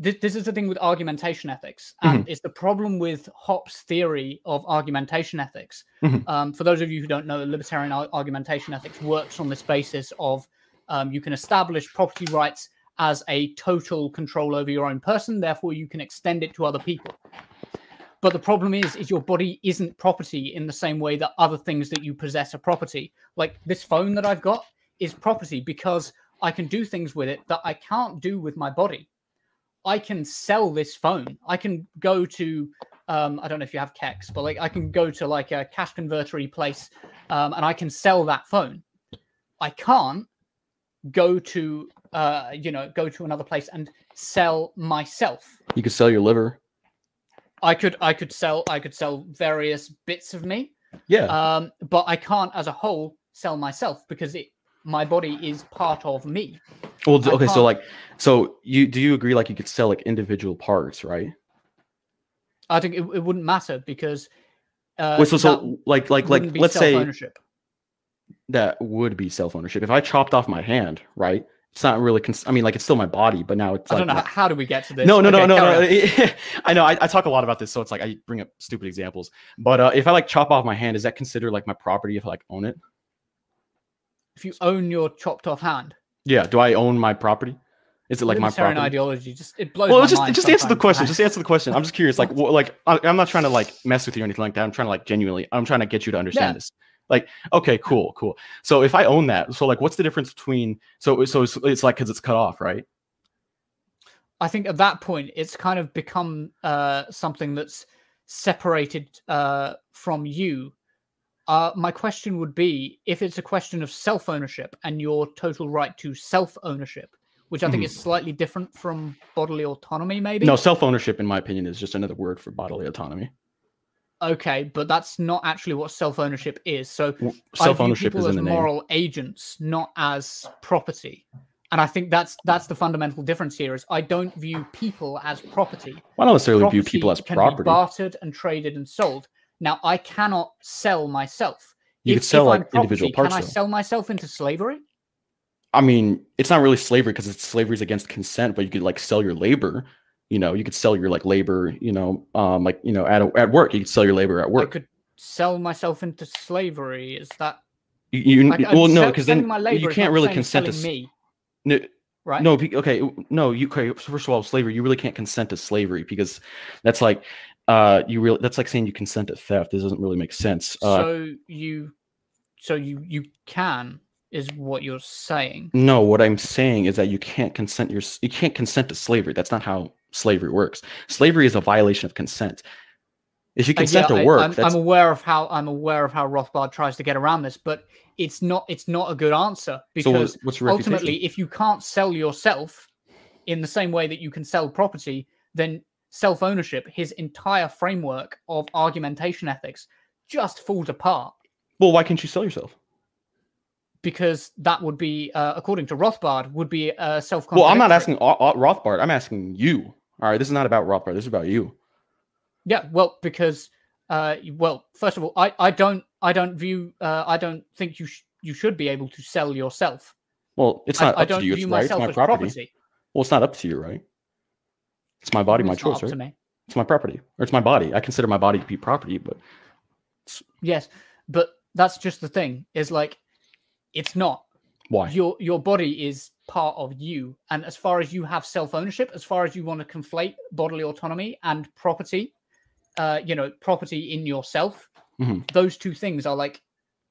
This, this is the thing with argumentation ethics, and Mm-hmm. it's the problem with Hoppe's theory of argumentation ethics. Mhm. Um, for those of you who don't know, libertarian argumentation ethics works on this basis of um, you can establish property rights as a total control over your own person, therefore you can extend it to other people. But the problem is, is your body isn't property in the same way that other things that you possess are property. Like this phone that I've got is property because I can do things with it that I can't do with my body. I can sell this phone. I can go to, um, I don't know if you have Kex, but like I can go to like a cash convertery place, um, and I can sell that phone. I can't go to, uh, you know, go to another place and sell myself. you could sell your liver. I could, I could sell, I could sell various bits of me, Yeah. um, but I can't, as a whole, sell myself because it, my body is part of me. Well, I okay, so like, so you do you agree like you could sell like individual parts, right? I think it, it wouldn't matter because uh, Wait, so so like like like let's say that would be self ownership. If I chopped off my hand, right? It's not really. Cons- I mean, like it's still my body, but now it's I like don't know how, do we get to this. no, no, no, Okay, no, carry no. [laughs] I know. I, I talk a lot about this, so it's like I bring up stupid examples. But uh, if I like chop off my hand, is that considered like my property if I like own it? If you own your chopped off hand, Yeah. Do I own my property? Is it like my property? ideology just it blows. well, my just just answer the question. Just answer the question. I'm just curious. Like, wh- like I, I'm not trying to like mess with you or anything like that. I'm trying to like genuinely. I'm trying to get you to understand Yeah. this. Like, okay, cool, cool. So if I own that, so like, what's the difference between? So so it's, it's like because it's cut off, right? I think at that point it's kind of become uh, something that's separated uh, from you. Uh, my question would be if it's a question of self ownership and your total right to self ownership, which I think Mhm. is slightly different from bodily autonomy, maybe. No, self ownership, in my opinion, is just another word for bodily autonomy. Okay, but that's not actually what self ownership is. So self ownership is people in the as moral agents, not as property. And I think that's that's the fundamental difference here. Is I don't view people as property. I don't necessarily view people as can property. be bartered and traded and sold. Now I cannot sell myself. You If- could sell like property, individual parts. Can I sell myself into slavery? I mean, it's not really slavery because it's slavery is against consent, but you could like sell your labor. You know, you could sell your like labor. You know, um, like you know, at a, at work, you could sell your labor at I work. could sell myself into slavery. Is that You, you like, well, no, because then my labor you can't really the same as consent to. me, No, right? No, okay, no, you okay. First of all, slavery. You really can't consent to slavery because that's like, uh, you really that's like saying you consent to theft. This doesn't really make sense. Uh, so you, so you you can is what you're saying. no, what I'm saying is that you can't consent. Your you can't consent to slavery. That's not how slavery works. Slavery is a violation of consent. If you Uh, consent yeah, to I- work, I'm, that's I'm aware of how I'm aware of how Rothbard tries to get around this, but it's not it's not a good answer so. because reputation? ultimately, if you can't sell yourself in the same way that you can sell property, then self ownership, his entire framework of argumentation ethics, just falls apart Well, why can't you sell yourself? because that would be, uh, according to Rothbard, would be uh, self. Well, I'm not asking uh, uh, Rothbard. I'm asking you. All right, this is not about Rothbard. This is about you. Yeah, well, because uh, well, first of all, I, I don't I don't view uh, I don't think you sh- you should be able to sell yourself. Well, it's not I up don't to you. It's right. It's my property. property. Well, it's not up to you, right? It's my body, my It's not choice, right? me. It's my property, or it's my body. I consider my body to be property, but Yes, but that's just the thing. Is like, it's not. why? Your your body is part of you, and as far as you have self ownership, as far as you want to conflate bodily autonomy and property, uh, you know, property in yourself, Mhm. those two things are like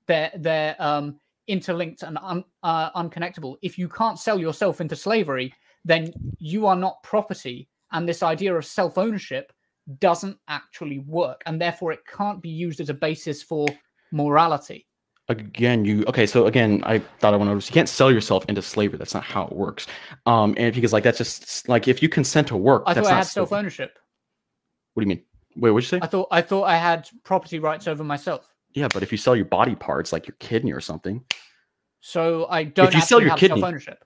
they're they're um interlinked and un, uh, unconnectable. If you can't sell yourself into slavery, then you are not property, and this idea of self ownership doesn't actually work, and therefore it can't be used as a basis for morality. Again, you okay? So again, I thought I wanted to. You can't sell yourself into slavery. That's not how it works. Um, and because like that's just like if you consent to work, I that's thought I not had self ownership. What do you mean? Wait, what'd you say? I thought I thought I had property rights over myself. yeah, but if you sell your body parts, like your kidney or something, So I don't If you sell your have kidney- self ownership.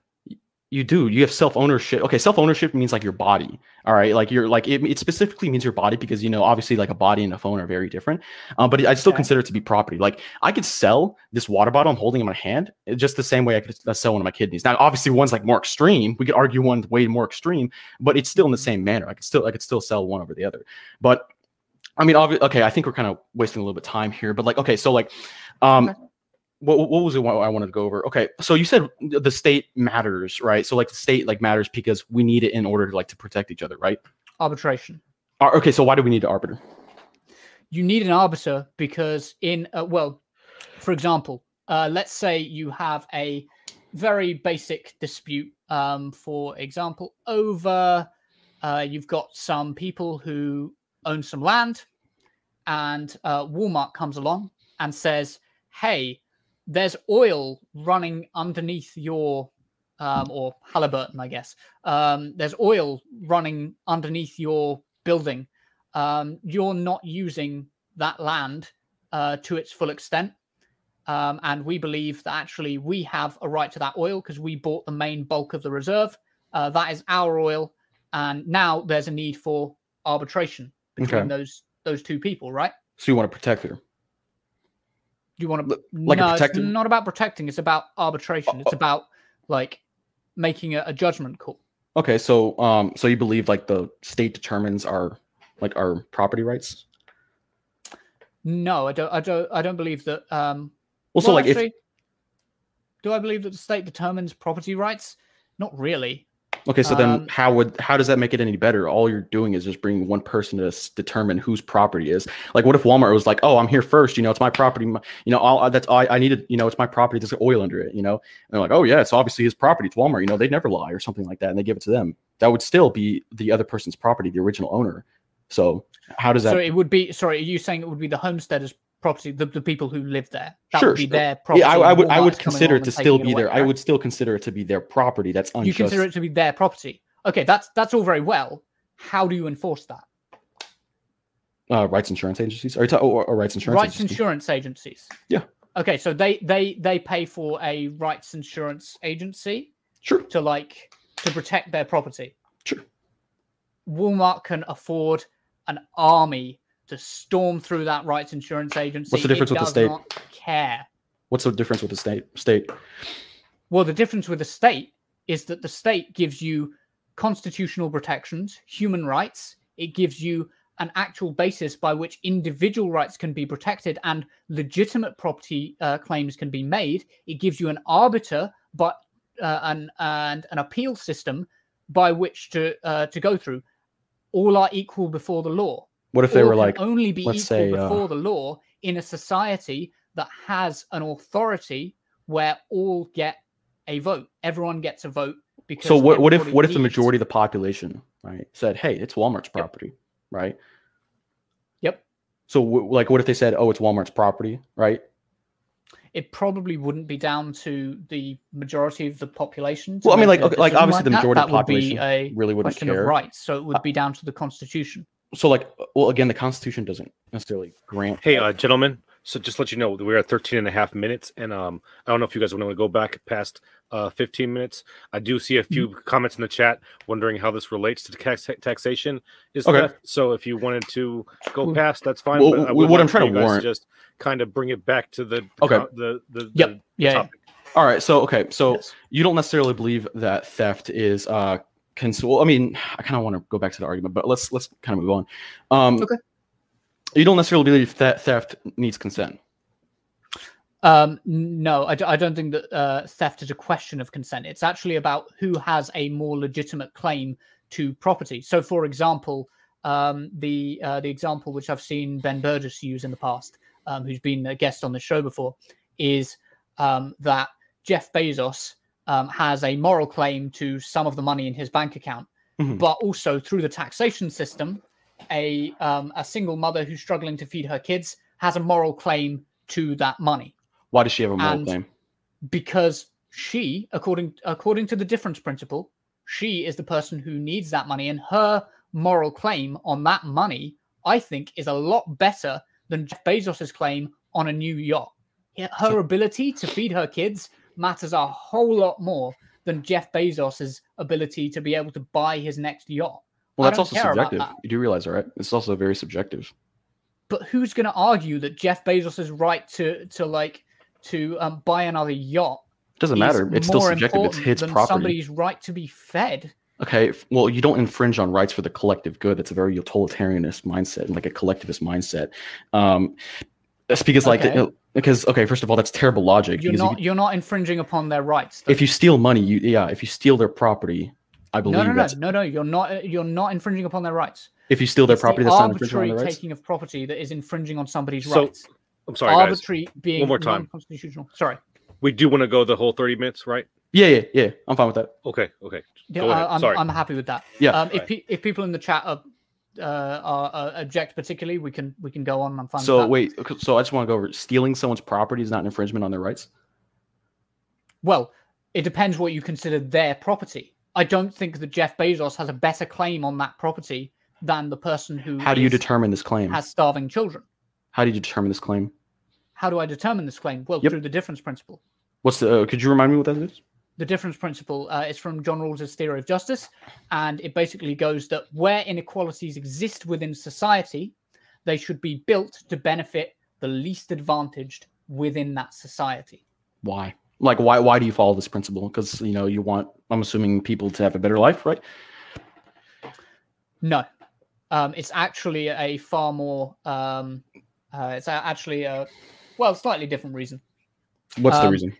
You do. You have self ownership. Okay, self ownership means like your body. All right, like you're like it, it specifically means your body because you know obviously like a body and a phone are very different. Um, but I still Okay. consider it to be property. Like I could sell this water bottle I'm holding in my hand uh, just the same way I could uh, sell one of my kidneys. Now, obviously, one's like more extreme. We could argue one's way more extreme, but it's still in the same manner. I could still I could still sell one over the other. But I mean, obvi- okay, I think we're kind of wasting a little bit of time here. But like, okay, so like, um. Okay. What, what was it what I wanted to go over? Okay, so you said the state matters, right? So like the state like matters because we need it in order to like to protect each other, right? Arbitration. Uh, okay, so why do we need an arbiter? you need an arbiter because in uh, well for example uh, let's say you have a very basic dispute um, for example over uh, you've got some people who own some land and uh, walmart comes along and says hey there's oil running underneath your um, or halliburton i guess um, there's oil running underneath your building um, you're not using that land uh, to its full extent. Um, and we believe that actually we have a right to that oil because we bought the main bulk of the reserve. Uh, that is our oil. And now there's a need for arbitration between Okay. those those two people, right? So you want to protect her? You want to like a no, it's not about protecting. It's about arbitration. It's about like making a, a judgment call. Okay, so um, so you believe like the state determines our like our property rights? No, I don't. I don't. I don't believe that. Um, Also, well, like if do I believe that the state determines property rights? Not really. Okay, so then um, how would how does that make it any better? All you're doing is just bringing one person to determine whose property is. Like, what if Walmart was like, "Oh, I'm here first. You know, it's my property. my- You know, all that's all I, I needed. You know, it's my property. There's oil under it. You know." And they're like, "Oh yeah, it's obviously his property. It's Walmart. You know, they'd never lie or something like that." And they give it to them. That would still be the other person's property, the original owner. So how does that? So it would be. Sorry, are you saying it would be the homesteaders' property, the, the people who live there? That Sure, would be sure. their property. yeah, I, I would I would consider it to still be there. I would still consider it to be their property. That's unjust. You consider it to be their property. Okay, that's that's all very well. How do you enforce that? uh, rights insurance agencies or, or, or rights insurance rights agencies. insurance agencies. Yeah. Okay, so they they they pay for a rights insurance agency Sure. to like to protect their property. Sure. Walmart can afford an army to storm through that rights insurance agency. What's the difference It with the state? Care. What's the difference with the state? State. Well, the difference with the state is that the state gives you constitutional protections, human rights. It gives you an actual basis by which individual rights can be protected and legitimate property uh, claims can be made. It gives you an arbiter, but uh, and and an appeal system by which to uh, to go through. All are equal before the law. What if they were like, only be let's equal say, uh, before the law in a society that has an authority where all get a vote. Everyone gets a vote because. so what, what if what if the majority of the population right said hey it's walmart's property right Yep. so w- like what if they said oh it's walmart's property right It probably wouldn't be down to the majority of the population. Well, I mean, like- okay, like, obviously the that. majority of That the would be population a really wouldn't question care. of rights. So it would be down to the constitution. So like well again the constitution doesn't necessarily grant Hey, uh, gentlemen. So just to let you know, we're at 13 and a half minutes. And um, I don't know if you guys want to go back past uh, 15 minutes. I do see a few Mm-hmm. comments in the chat wondering how this relates to tax- taxation. Is Okay. theft. So if you wanted to go past, that's fine. Well, but I w- would what I'm trying to warrant- just kind of bring it back to the Okay. the the, Yep. the Yeah. topic. all right so okay so Yes. you don't necessarily believe that theft is uh cons- well i mean i kind of want to go back to the argument but let's let's kind of move on um Okay. you don't necessarily believe that theft needs consent Um, no, I, d- I don't think that uh, theft is a question of consent. It's actually about who has a more legitimate claim to property. So, for example, um, the uh, the example which I've seen Ben Burgis use in the past, um, who's been a guest on the show before, is um, that Jeff Bezos um, has a moral claim to some of the money in his bank account, Mhm. but also through the taxation system, a um, a single mother who's struggling to feed her kids has a moral claim to that money. Why does she have a moral And- claim? because she according according to the difference principle she is the person who needs that money and her moral claim on that money i think is a lot better than jeff bezos's claim on a new yacht. Her ability to feed her kids matters a whole lot more than jeff bezos's ability to be able to buy his next yacht well that's also subjective that. you do realize that right it's also very subjective but who's going to argue that jeff bezos's right to to like to um, buy another yacht it doesn't matter it's still subjective it's his property somebody's right to be fed Okay, well, you don't infringe on rights for the collective good. That's a very utilitarianist mindset and like a collectivist mindset. Um, that's because, like. Because okay, first of all, that's terrible logic. You're not you, you're not infringing upon their rights. though. if you steal money, you yeah, if you steal their property, I believe no, no, no, that's no, no, you're not you're not infringing upon their rights. if you steal their It's the property, that's not infringing on arbitrary their rights. taking of property that is infringing on somebody's So, rights. I'm sorry, guys. arbitrary being more time. non-constitutional. Sorry. We do want to go the whole 30 minutes, right? Yeah, yeah, yeah. I'm fine with that. Okay, okay. Yeah, Go. I, am Sorry. I'm happy with that. Yeah, Um, if right. pe- if people in the chat are, uh, are, are object particularly, we can we can go on. I'm fine. So wait, so I just want to go over stealing someone's property is not an infringement on their rights. Well, it depends what you consider their property. I don't think that Jeff Bezos has a better claim on that property than the person who How do you determine this claim? has starving children. How do you determine this claim? How do I determine this claim? Well, Yep. through the difference principle. What's the? Uh, could you remind me what that is? The difference principle uh, is from John Rawls's theory of justice, and it basically goes that where inequalities exist within society, they should be built to benefit the least advantaged within that society. Why? Like, why? Why do you follow this principle? Because you know you want. I'm assuming people to have a better life, right? No, um, it's actually a far more. Um, uh, it's actually a well, slightly different reason. What's the Um, reason?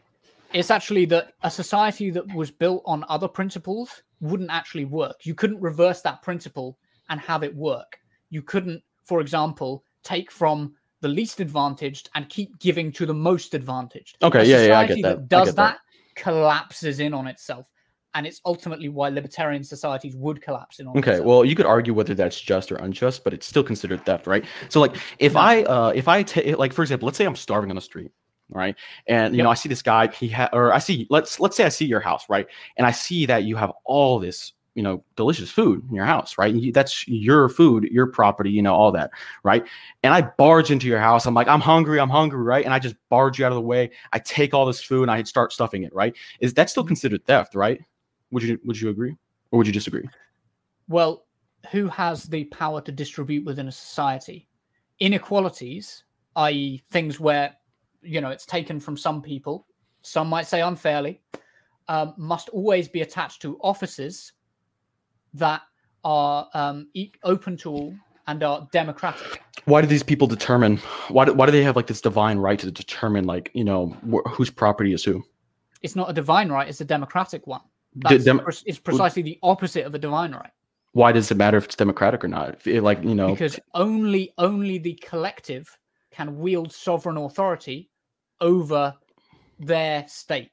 It's actually that a society that was built on other principles wouldn't actually work. You couldn't reverse that principle and have it work. You couldn't, for example, take from the least advantaged and keep giving to the most advantaged. Okay, A yeah, yeah, I get society that. Does get that. that collapses in on itself. And it's ultimately why libertarian societies would collapse in on Okay, itself. well, you could argue whether that's just or unjust, but it's still considered theft, right? So, like, if. I, uh, if I take, like, for example, let's say I'm starving on the street, right? And you Yep. know, I see this guy, he ha- or I see, let's let's say I see your house, right? And I see that you have all this, you know, delicious food in your house, right? You, that's your food, your property, you know, all that, right? And I barge into your house. I'm like, I'm hungry, I'm hungry, right? And I just barge you out of the way. I take all this food and I start stuffing it, right? Is that still considered theft, right? Would you would you agree, or would you disagree? Well, who has the power to distribute within a society? Inequalities, i.e., things where you know it's taken from some people, some might say unfairly, um, must always be attached to offices that are um, e- open to all and are democratic. why do these people determine why do, why do they have like this divine right to determine like you know wh- whose property is who it's not a divine right; it's a democratic one. That's dem- it's precisely the opposite of a divine right Why does it matter if it's democratic or not? It, like you know, because only only the collective can wield sovereign authority over their state.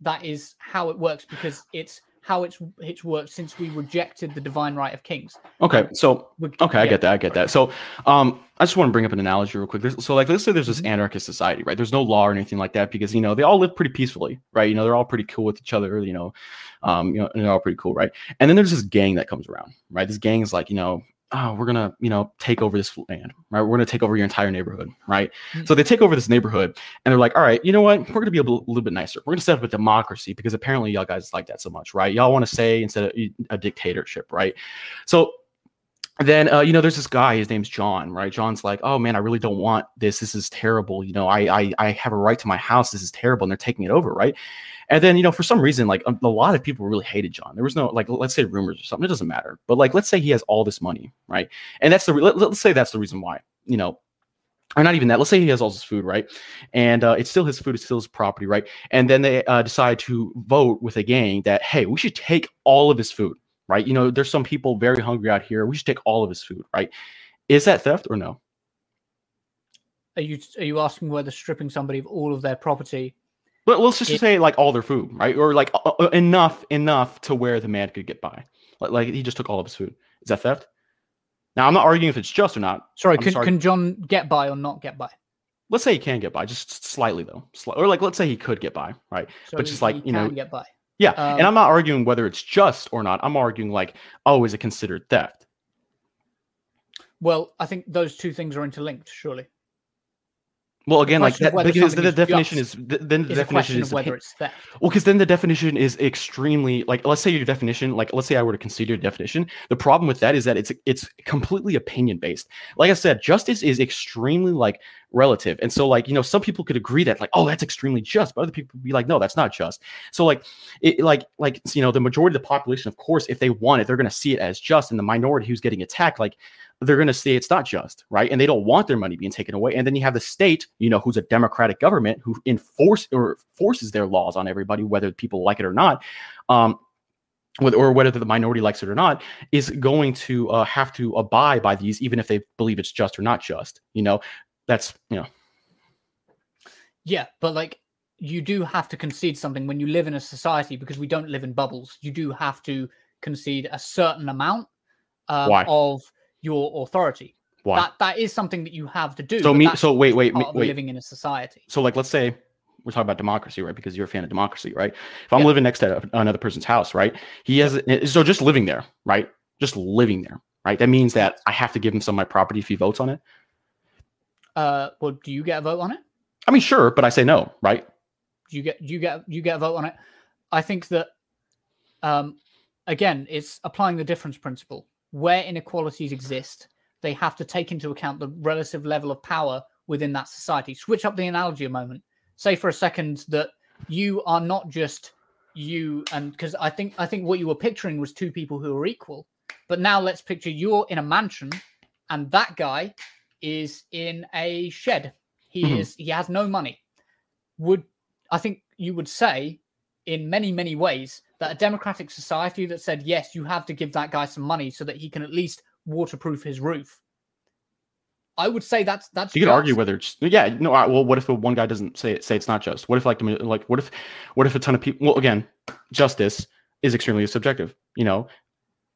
That is how it works because it's how it's it's worked since we rejected the divine right of kings. okay, so Okay, I get that. I get that. So, um, I just want to bring up an analogy real quick. There's- So, like, let's say there's this anarchist society, right? There's no law or anything like that because you know they all live pretty peacefully, right? You know, they're all pretty cool with each other. You know, um, you know, and they're all pretty cool, right? And then there's this gang that comes around, right? This gang is like, you know, oh, we're gonna, you know, take over this land, right? We're gonna take over your entire neighborhood, right? Mhm. So they take over this neighborhood, and they're like, all right, you know what? We're gonna be a little, little bit nicer. We're gonna set up a democracy because apparently y'all guys like that so much, right? Y'all want to say instead of a dictatorship, right? So then uh, you know there's this guy his name's john right? John's like oh man i really don't want this. This is terrible. You know I, I i have a right to my house. This is terrible and they're taking it over right? And then you know for some reason like a, a lot of people really hated john. There was no like let's say rumors or something it doesn't matter. But like let's say he has all this money right? And that's the re- let, let's say that's the reason why you know or not even that. Let's say he has all this food, right? And uh, it's still his food, it's still his property, right? And then they uh, decide to vote with a gang that, hey, we should take all of his food, right? You know, there's some people very hungry out here. We should take all of his food, right? Is that theft or no? Are you are you asking whether stripping somebody of all of their property? But let's just It- say like all their food, right? Or like uh, uh, enough, enough to where the man could get by. Like, like he just took all of his food. Is that theft? Now I'm not arguing if it's just or not. Sorry, I'm can, sorry. can John get by or not get by? Let's say he can get by, just slightly though, Sli- or like let's say he could get by, right? So But just like, you know, get by. Yeah, and Um, I'm not arguing whether it's just or not. I'm arguing like, oh, is it considered theft? Well, I think those two things are interlinked. Surely, Well, again, like that, because the definition is then the definition is whether it's theft. well, because then the definition is extremely like let's say your definition, like let's say I were to concede your definition. The problem with that is that it's it's completely opinion based. Like I said, justice is extremely like relative, and so like you know some people could agree that like oh that's extremely just, but other people would be like no that's not just. So like it like like you know the majority of the population, of course, if they want it, they're going to see it as just, and the minority who's getting attacked, like they're going to say it's not just, right? And they don't want their money being taken away. And then you have the state, you know, who's a democratic government who enforce or forces their laws on everybody, whether people like it or not. Um, whether, or whether the minority likes it or not, is going to uh, have to abide by these, even if they believe it's just or not just. You know, that's you know, Yeah, but like you do have to concede something when you live in a society because we don't live in bubbles. You do have to concede a certain amount um, of your authority. why. That that is something that you have to do. so me, so wait, wait, me- wait. living in a society. so like let's say we're talking about democracy right because you're a fan of democracy right if i'm Yeah. living next to another person's house right he has so just living there right just living there right that means that i have to give him some of my property if he votes on it Uh, well, do you get a vote on it? i mean sure but i say no right Do you get do you get you get a vote on it? I think that um, again, it's applying the difference principle. Where inequalities exist, they have to take into account the relative level of power within that society. Switch up the analogy a moment. Say for a second that you are not just you, and because I think I think what you were picturing was two people who are equal. But now let's picture you're in a mansion, and that guy is in a shed. He Mhm. is he has no money. Would I think you would say in many, many ways that a democratic society that said, yes, you have to give that guy some money so that he can at least waterproof his roof. I would say that's that's you could argue whether it's yeah no right, well what if the one guy doesn't say it say it's not just what if like like what if what if a ton of people well again justice is extremely subjective you know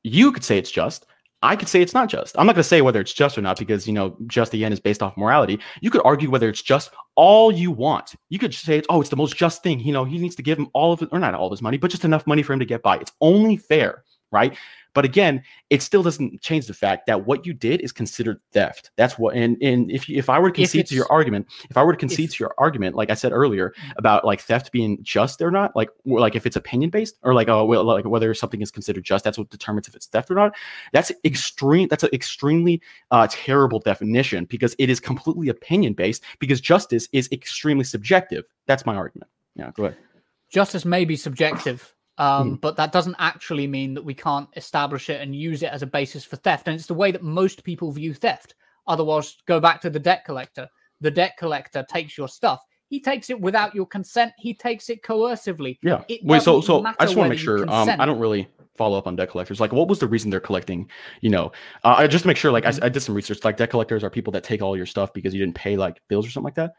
you could say it's just i could say it's not just. I'm not going to say whether it's just or not because you know just again is based off morality. You could argue whether it's just all you want. You could say oh it's the most just thing you know he needs to give him all of it or not all of his money but just enough money for him to get by. It's only fair right but again it still doesn't change the fact that what you did is considered theft. That's what and and if you if i were to concede to your argument if i were to concede if- to your argument like i said earlier about like theft being just or not like or, like if it's opinion based or like oh well, like whether something is considered just that's what determines if it's theft or not that's extreme that's an extremely uh, terrible definition because it is completely opinion based because justice is extremely subjective. That's my argument. Yeah go ahead. Justice may be subjective, um, Hmm. but that doesn't actually mean that we can't establish it and use it as a basis for theft. And it's the way that most people view theft. Otherwise, go back to the debt collector. The debt collector takes your stuff. He takes it without your consent. He takes it coercively. Yeah. It Wait, so so I just want to make sure. Um, I don't really follow up on debt collectors. Like, what was the reason they're collecting? You know, uh, I- just to make sure. Like, I, Mm-hmm. I did some research. Like, debt collectors are people that take all your stuff because you didn't pay like bills or something like that.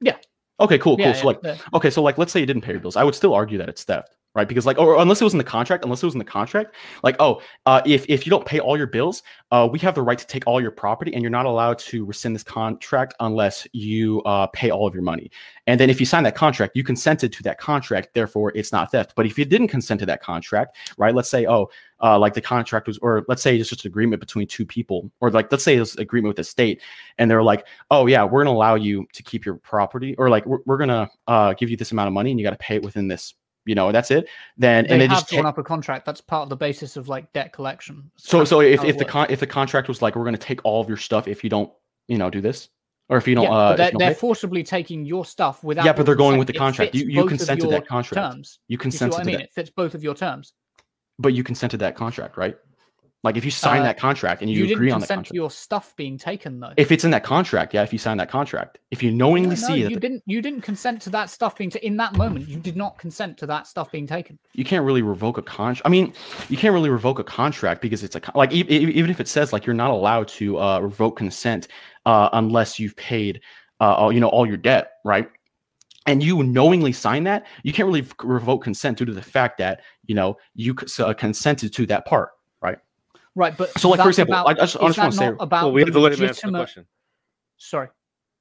Yeah. Okay. Cool. Cool. Yeah, so like, yeah. okay, so like, let's say you didn't pay your bills. I would still argue that it's theft, right? Because like, or unless it was in the contract, unless it was in the contract, like, oh, uh, if if you don't pay all your bills, uh, we have the right to take all your property, and you're not allowed to rescind this contract unless you uh, pay all of your money. And then if you sign that contract, you consented to that contract, therefore it's not theft. But if you didn't consent to that contract, right? Let's say, oh, uh, like the contract was, or let's say it's just an agreement between two people, or like let's say it's agreement with the state, and they're like, oh yeah, we're gonna allow you to keep your property, or like we're, we're gonna uh, give you this amount of money, and you got to pay it within this, you know, that's it. Then They and they have just drawn up a contract. That's part of the basis of like debt collection. so That's so if, if the con- if the contract was like we're gonna take all of your stuff if you don't, you know, do this, or if you don't, yeah, uh, they're, don't they're forcibly taking your stuff without. yeah, but they're going with the contract. You you consented that contract. Terms. You You consented what I to mean? that, It fits both of your terms. but you consented to that contract, right? Like if you sign Uh, that contract and you, You, agree on the contract. your stuff being taken though. If it's in that contract, yeah, if you sign that contract, if you knowingly No, see that you the- didn't. You didn't consent to that stuff being ta- in that moment. You did not consent to that stuff being taken. you can't really revoke a contract. I mean, you can't really revoke a contract because it's a con- like e- e- even if it says like you're not allowed to uh, revoke consent uh, unless you've paid uh, all, you know all your debt, right? And you knowingly sign that, you can't really revoke consent due to the fact that you know you uh, consented to that part, right? Right, but So, like for example, about, I just, I is just want that to say, not about Well, we the have to let him answer the question. Sorry,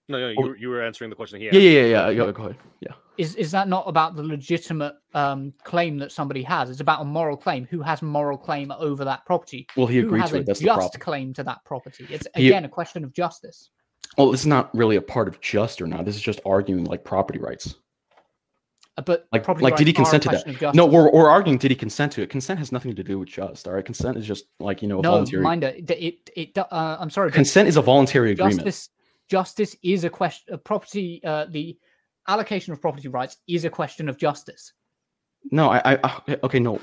No, no, you, Oh. were- you were answering the question he yeah, asked. yeah, yeah, yeah. Go, go ahead. Yeah. is is that not about the legitimate um, claim that somebody has? It's about a moral claim. Who has moral claim over that property? Well, he Who agreed has to a it. That's the just problem. claim to that property? It's He- again a question of justice. Well, this is not really a part of just or not. This is just arguing like property rights. Uh, But Like, property like, did he rights are a consent to that? justice. No, we're, we're arguing. Did he consent to it? Consent has nothing to do with just. All right, consent is just like you know, a no, voluntary. mind it. It, it, uh, I'm sorry. consent is a voluntary agreement. justice justice is a question. of property. Uh, the allocation of property rights is a question of justice. No, I, I, I- okay, no,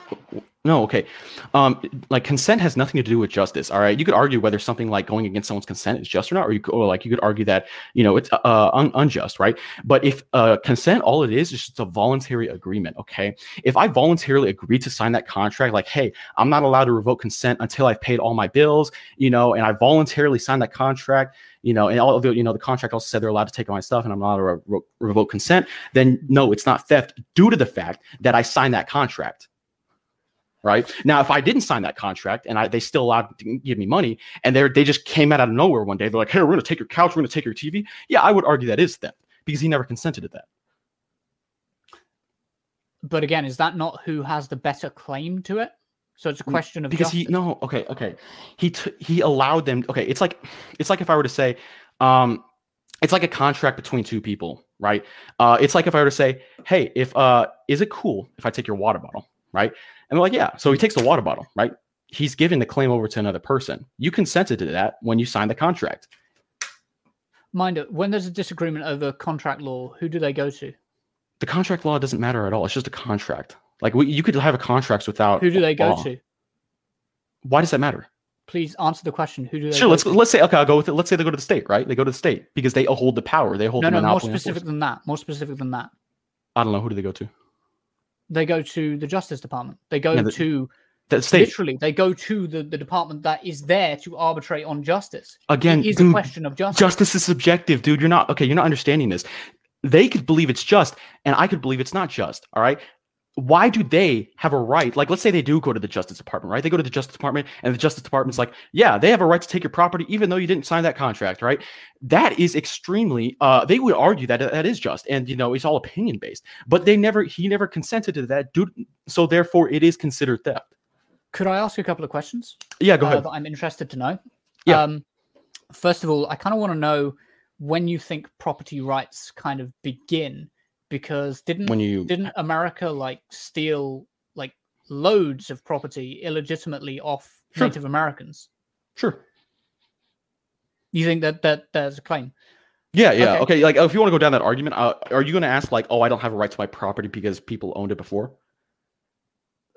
no, okay. Um, like consent has nothing to do with justice. All right, you could argue whether something like going against someone's consent is just or not, or you could, or like you could argue that you know it's uh un- unjust, right? But if uh consent, all it is is just a voluntary agreement. Okay, if I voluntarily agree to sign that contract, like, hey, I'm not allowed to revoke consent until I've paid all my bills, you know, and I voluntarily signed that contract, you know, and all of the, you know, the contract also said they're allowed to take my stuff, and I'm not allowed to re- revoke consent. Then no, it's not theft due to the fact that I signed that contract. Right now, if I didn't sign that contract and I, they still allowed to give me money, and they they just came out of nowhere one day, they're like, "Hey, we're going to take your couch, we're going to take your TV." Yeah, I would argue that is theft because he never consented to that. But again, is that not who has the better claim to it? So it's a question of because justice. he no okay okay he t- he allowed them okay it's like it's like if i were to say um it's like a contract between two people right uh it's like if i were to say hey if uh is it cool if i take your water bottle right and they're like yeah so he takes the water bottle right he's giving the claim over to another person you consented to that when you signed the contract Mind it, when there's a disagreement over contract law, who do they go to? the contract law doesn't matter at all it's just a contract like we, you could have a contract without Who do they go law. to? why does that matter Please answer the question. Who do they Sure, go let's to? let's say okay, I'll go with it. Let's say they go to the state, right? They go to the state because they hold the power. They hold No, the no, more specific than that. More specific than that. I don't know who do they go to? They go to the Justice Department. They go the- to The state literally. They go to the, the department that is there to arbitrate on justice. again. it is dude, a question of justice. justice is subjective, dude. You're not okay. You're not understanding this. They could believe it's just, and I could believe it's not just. All right. Why do they have a right? Like, let's say they do go to the Justice Department, right? They go to the Justice Department, and the Justice Department's like, yeah, they have a right to take your property, even though you didn't sign that contract, right? That is extremely. Uh, they would argue that that is just, and you know, it's all opinion based. But they never, he never consented to that, dude. So therefore, it is considered theft. Could I ask you a couple of questions? Yeah, go uh, ahead. that I'm interested to know. Yeah. Um, first of all, I kind of want to know when you think property rights kind of begin, because didn't When you didn't America like steal like loads of property illegitimately off Sure. Native Americans? sure. You think that that there's a claim? Yeah, yeah. Okay. Okay. Like, if you want to go down that argument, uh, are you going to ask like, "Oh, I don't have a right to my property because people owned it before"?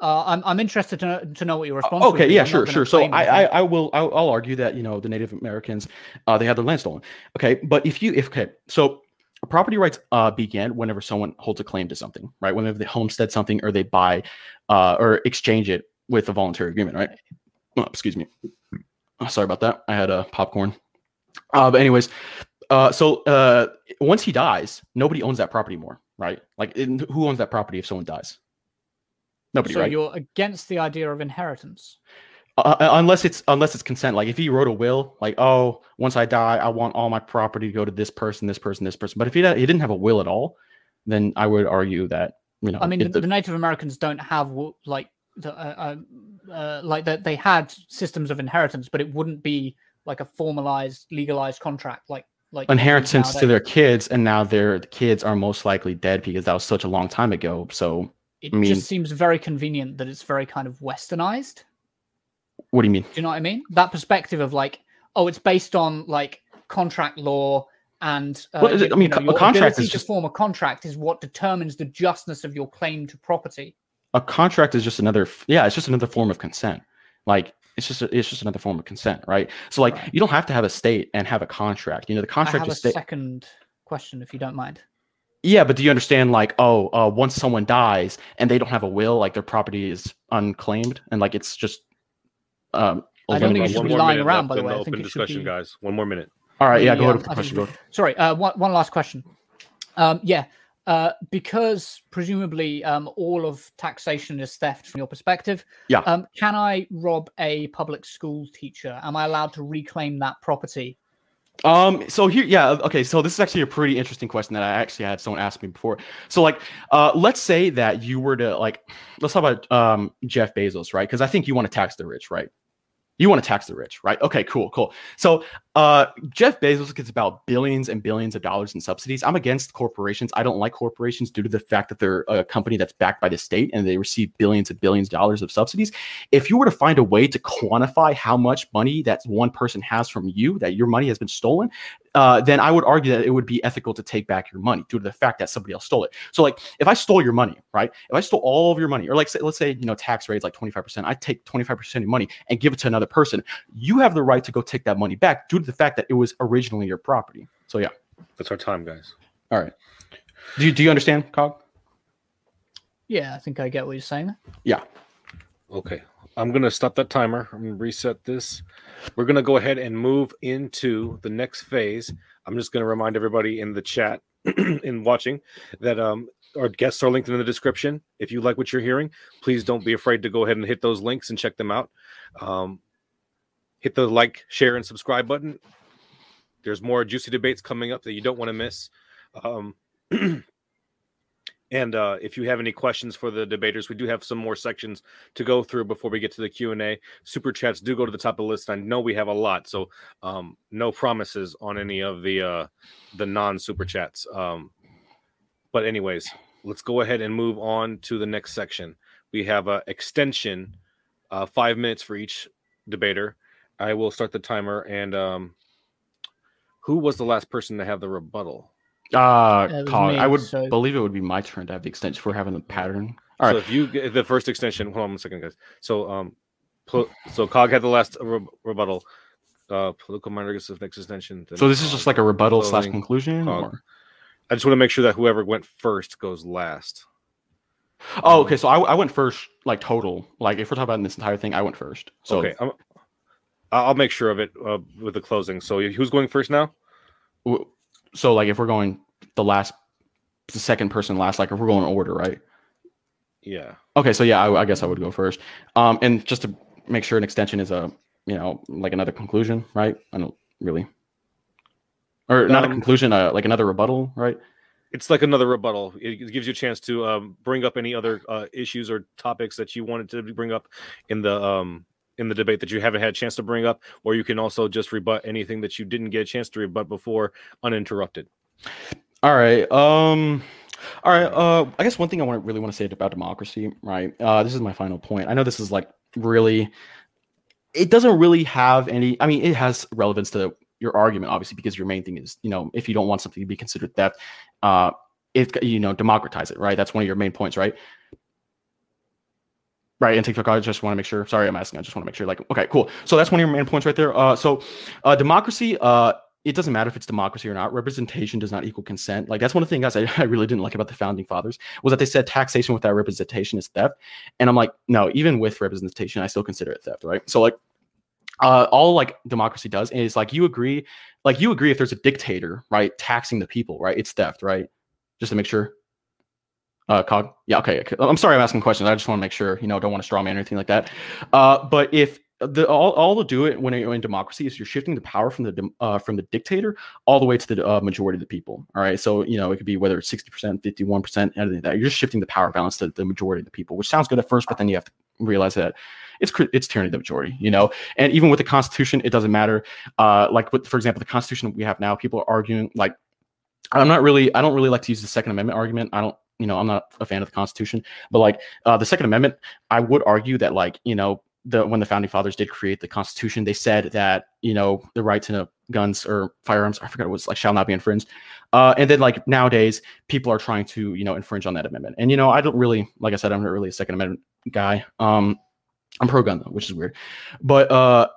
Uh, I'm I'm interested to know, to know what your Uh, response. would okay. Yeah. I'm Sure. Sure. So I. I, I will, I'll, I'll argue that you know the Native Americans, uh, they had their land stolen. Okay. But if you, if okay, so property rights uh, begin whenever someone holds a claim to something, right? Whenever they homestead something or they buy uh, or exchange it with a voluntary agreement, right? Oh, excuse me. Oh, sorry about that. I had a uh, popcorn. Uh, but anyways, uh, so uh, once he dies, nobody owns that property more, right? Like, who owns that property if someone dies? Nobody, so right? you're against the idea of inheritance. Uh, uh, unless it's unless it's consent. Like if he wrote a will, like oh, once I die, I want all my property to go to this person, this person, this person. But if he he didn't have a will at all, then I would argue that you know. I mean, the, the Native Americans don't have like the uh, uh, uh, like that. They had systems of inheritance, but it wouldn't be like a formalized, legalized contract. Like like inheritance to their kids, and now their kids are most likely dead because that was such a long time ago. So it I mean- just seems very convenient that it's very kind of westernized. What do you mean? Do you know what I mean? That perspective of like, oh, it's based on like contract law and uh, Well, it- I mean, you know, a contract is just- form a contract is what determines the justness of your claim to property. A contract is just another. Yeah, it's just another form of consent. Like it's just a, it's just another form of consent, right? So like Right. you don't have to have a state and have a contract. You know, the I contract have a is sta- second question, if you don't mind. Yeah, but do you understand? Like, oh, uh, once someone dies and they don't have a will, like their property is unclaimed, and like it's just. Um, I don't think it should be lying around, by the way. I open think it should discussion, be- guys. One more minute. All right, yeah, go ahead with the question. think-. Sorry, uh, one, one last question. Um, yeah, uh, because presumably um, all of taxation is theft from your perspective. Yeah. Um, can I rob a public school teacher? Am I allowed to reclaim that property? Um, so here, yeah, okay. So this is actually a pretty interesting question that I actually had someone ask me before. So like, uh, let's say that you were to like, let's talk about um Jeff Bezos, right? Because I think you want to tax the rich, right? You want to tax the rich, right? Okay, cool, cool. So uh, Jeff Bezos gets about billions and billions of dollars in subsidies. I'm against corporations. I don't like corporations due to the fact that they're a company that's backed by the state and they receive billions and billions of dollars of subsidies. If you were to find a way to quantify how much money that one person has from you, that your money has been stolen, uh, then I would argue that it would be ethical to take back your money due to the fact that somebody else stole it. So, like, if I stole your money, right? If I stole all of your money, or like, say, let's say, you know, tax rates like 25%, I take 25% of your money and give it to another person. You have the right to go take that money back due to the fact that it was originally your property. So, yeah. That's our time, guys. All right. Do you, do you understand, Cog? Yeah, I think I get what you're saying. Yeah. Okay. I'm going to stop that timer. I'm going to reset this. We're going to go ahead and move into the next phase. I'm just going to remind everybody in the chat [clears throat] in watching that um, our guests are linked in the description. If you like what you're hearing, please don't be afraid to go ahead and hit those links and check them out. Um, hit the like, share, and subscribe button. There's more juicy debates coming up that you don't want to miss. Um, [clears throat] and uh, if you have any questions for the debaters, we do have some more sections to go through before we get to the q&a super chats do go to the top of the list i know we have a lot so um, no promises on any of the uh, the non super chats um, but anyways let's go ahead and move on to the next section. We have a extension uh, five minutes for each debater. I will start the timer and um, who was the last person to have the rebuttal Uh, That Cog, I would so- believe it would be my turn to have the extension for having the pattern. All so right. if you get the first extension, hold on a second, guys. So um, pl- so Cog had the last re- rebuttal. Uh, political minor gets the next extension. So this is just like a rebuttal slash conclusion? Or? I just want to make sure that whoever went first goes last. Oh, okay. So I, I went first, like total. Like if we're talking about this entire thing, I went first. So okay, I'm, I'll make sure of it uh, with the closing. So who's going first now? So like if we're going the last, the second person last, like if we're going in order, right? Yeah. Okay, so yeah, I, I guess I would go first. Um, and just to make sure an extension is a, you know, like another conclusion, right? I don't really, or not a Um, conclusion, uh, like another rebuttal, right? It's like another rebuttal. It it gives you a chance to um, bring up any other uh, issues or topics that you wanted to bring up in the um, in the debate that you haven't had a chance to bring up, or you can also just rebut anything that you didn't get a chance to rebut before uninterrupted. All right. Um all right. Uh I guess one thing I want to really want to say about democracy, right? Uh this is my final point. I know this is like really it doesn't really have any I mean it has relevance to your argument obviously because your main thing is, you know, if you don't want something to be considered theft, uh it you know, democratize it, right? That's one of your main points, right? Right, and TikTok, I just want to make sure. Sorry, I'm asking. I just want to make sure. Like, okay, cool. So that's one of your main points right there. Uh, so, uh, democracy, uh, it doesn't matter if it's democracy or not. Representation does not equal consent. Like that's one of the things I, [laughs] I really didn't like about the founding fathers was that they said taxation without representation is theft, and I'm like, no, even with representation, I still consider it theft, right? So like, uh, all like democracy does is like you agree, like you agree if there's a dictator, right, taxing the people, right, it's theft, right? Just to make sure. Uh, Cog. Yeah, okay. I'm sorry, I'm asking questions. I just want to make sure, you know, don't want to straw man or anything like that. Uh, but if the all, all to do it when you're in democracy is you're shifting the power from the uh, from the dictator all the way to the uh, majority of the people. All right, so you know it could be whether it's sixty percent, fifty one percent, anything like that. You're just shifting the power balance to the majority of the people, which sounds good at first, but then you have to realize that it's it's tyranny of the majority. You know, and even with the Constitution, it doesn't matter. Uh, like with, for example, the Constitution we have now, people are arguing like I'm not really I don't really like to use the Second Amendment argument. I don't you know I'm not a fan of the Constitution, but like uh, the Second Amendment, I would argue that like you know the when the founding fathers did create the Constitution, they said that you know the right to guns or firearms, I forgot what it was like shall not be infringed. Uh, and then like nowadays, people are trying to you know infringe on that amendment. And you know I don't really like I said I'm not really a Second Amendment guy. Um, I'm pro gun though, which is weird. But uh,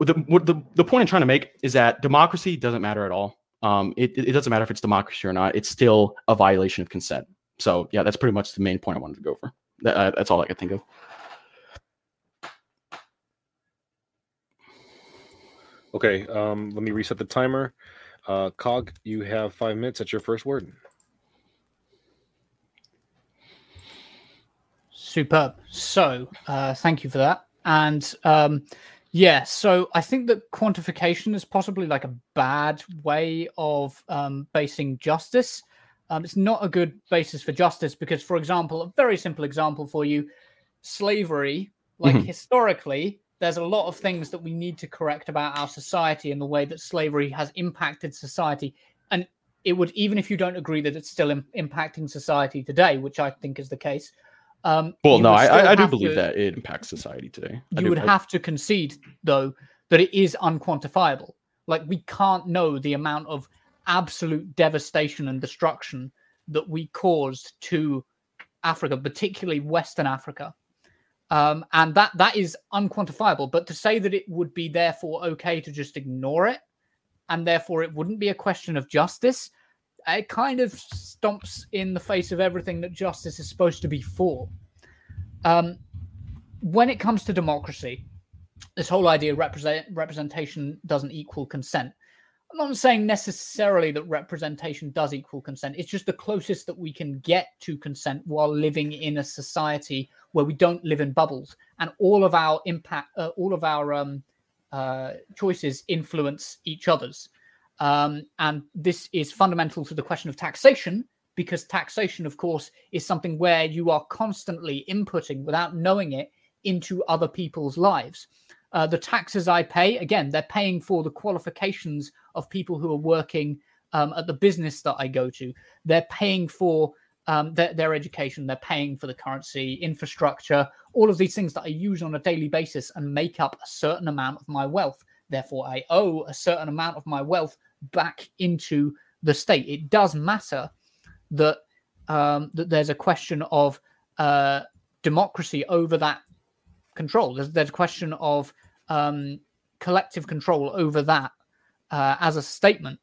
the, the the point I'm trying to make is that democracy doesn't matter at all. Um, it, it doesn't matter if it's democracy or not. It's still a violation of consent. So yeah, that's pretty much the main point I wanted to go for. That, uh, that's all I could think of. Okay, um, let me reset the timer. Uh, Cog, you have five minutes. That's your first word. Superb. So, uh, thank you for that. And um, yeah, so I think that quantification is possibly like a bad way of um, basing justice. Um, it's not a good basis for justice because, for example, a very simple example for you slavery, like Mhm. historically, there's a lot of things that we need to correct about our society and the way that slavery has impacted society. And it would, even if you don't agree that it's still im- impacting society today, which I think is the case. Um, Well, no, I, I, I do believe to- that it impacts society today. I you do- would I- have to concede though that it is unquantifiable like we can't know the amount of absolute devastation and destruction that we caused to africa particularly western africa um, and that that is unquantifiable but to say that it would be therefore okay to just ignore it and therefore it wouldn't be a question of justice it kind of stomps in the face of everything that justice is supposed to be for um, when it comes to democracy, this whole idea of represent, representation doesn't equal consent. I'm not saying necessarily that representation does equal consent. It's just the closest that we can get to consent while living in a society where we don't live in bubbles and all of our impact, uh, all of our um, uh, choices influence each other's. Um, and this is fundamental to the question of taxation because taxation, of course, is something where you are constantly inputting without knowing it into other people's lives. Uh, the taxes I pay, again, they're paying for the qualifications of people who are working um, at the business that I go to. They're paying for um, their, their education, they're paying for the currency, infrastructure, all of these things that I use on a daily basis and make up a certain amount of my wealth. Therefore, I owe a certain amount of my wealth back into the state. It does matter that um, that there's a question of uh, democracy over that control. There's, there's a question of um, collective control over that uh, as a statement.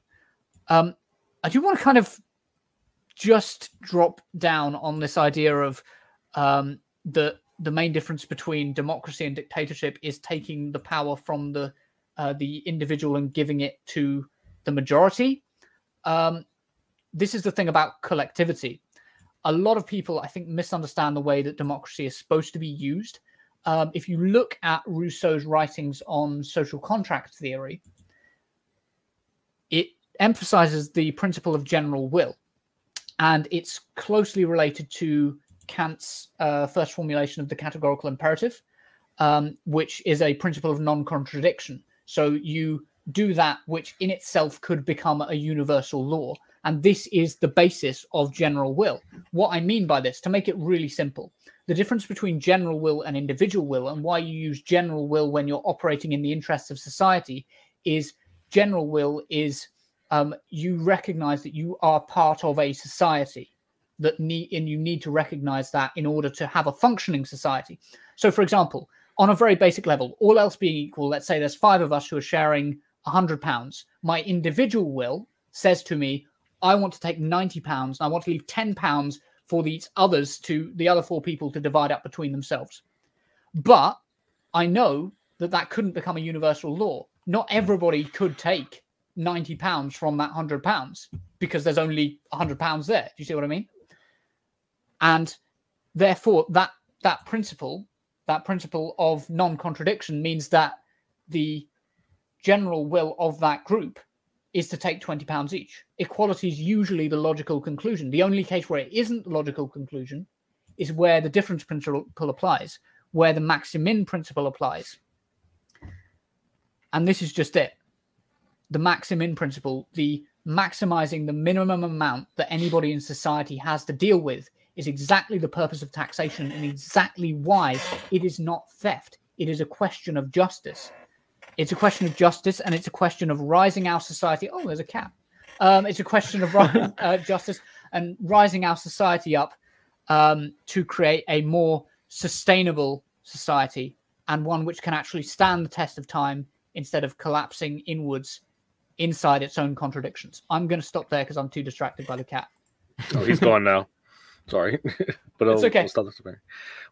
Um, I do want to kind of just drop down on this idea of um, the the main difference between democracy and dictatorship is taking the power from the uh, the individual and giving it to the majority. Um, this is the thing about collectivity. A lot of people, I think, misunderstand the way that democracy is supposed to be used. Um, if you look at Rousseau's writings on social contract theory, it emphasizes the principle of general will, and it's closely related to Kant's uh, first formulation of the categorical imperative, um, which is a principle of non contradiction. So you do that which in itself could become a universal law. And this is the basis of general will. What I mean by this, to make it really simple, the difference between general will and individual will, and why you use general will when you're operating in the interests of society, is general will is um, you recognize that you are part of a society that need and you need to recognize that in order to have a functioning society. So, for example, on a very basic level, all else being equal, let's say there's five of us who are sharing 100 pounds. My individual will says to me, I want to take 90 pounds and I want to leave 10 pounds for these others to the other four people to divide up between themselves. But I know that that couldn't become a universal law. Not everybody could take 90 pounds from that 100 pounds because there's only 100 pounds there. Do you see what I mean? And therefore that that principle, that principle of non-contradiction means that the general will of that group is to take 20 pounds each. Equality is usually the logical conclusion. The only case where it isn't the logical conclusion is where the difference principle applies, where the maximin principle applies. And this is just it. The maximin principle, the maximizing the minimum amount that anybody in society has to deal with is exactly the purpose of taxation and exactly why it is not theft. It is a question of justice. It's a question of justice and it's a question of rising our society. Oh, there's a cat. Um, it's a question of [laughs] uh, justice and rising our society up um, to create a more sustainable society and one which can actually stand the test of time instead of collapsing inwards inside its own contradictions. I'm going to stop there because I'm too distracted by the cat. Oh, he's gone now. Sorry, [laughs] but It's I'll, okay. I'll stop this there.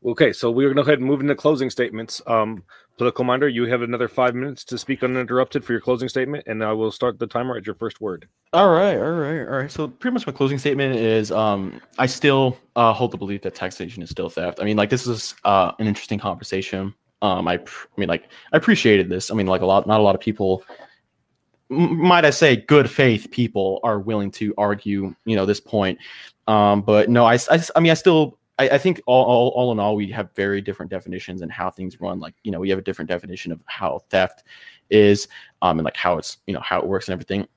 Okay, so we're going to go ahead and move into closing statements. Um, political minded, you have another five minutes to speak uninterrupted for your closing statement, and I will start the timer at your first word. All right, all right, all right. So pretty much my closing statement is um I still uh hold the belief that taxation is still theft. I mean, like this is uh an interesting conversation. Um I pr- I mean like I appreciated this. I mean like a lot not a lot of people m- might I say good faith people are willing to argue, you know, this point. Um but no, I, I, I mean I still I, I think all, all all in all we have very different definitions and how things run. Like, you know, we have a different definition of how theft is um and like how it's, you know, how it works and everything.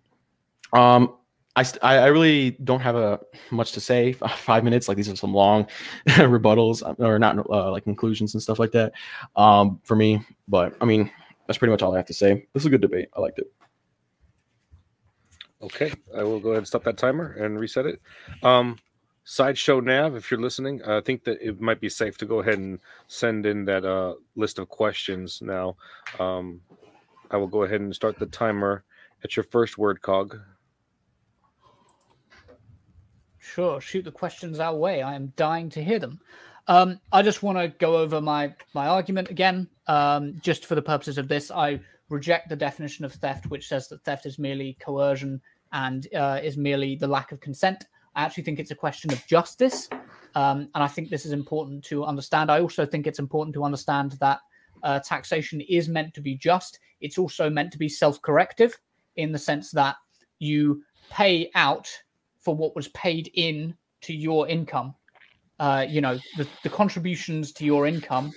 Um, I, I really don't have a much to say. [laughs] Five minutes, like these are some long [laughs] rebuttals um, or not uh, like conclusions and stuff like that. Um, for me, but I mean that's pretty much all I have to say. This is a good debate. I liked it. Okay, I will go ahead and stop that timer and reset it. Um, Sideshow Nav, if you're listening, I think that it might be safe to go ahead and send in that uh, list of questions now. Um, I will go ahead and start the timer at your first word, Cog. Sure, shoot the questions our way. I am dying to hear them. Um, I just want to go over my my argument again. Um, just for the purposes of this, I reject the definition of theft, which says that theft is merely coercion and uh, is merely the lack of consent. I actually think it's a question of justice, um, and I think this is important to understand. I also think it's important to understand that uh, taxation is meant to be just. It's also meant to be self-corrective in the sense that you pay out for what was paid in to your income. Uh, you know, the, the contributions to your income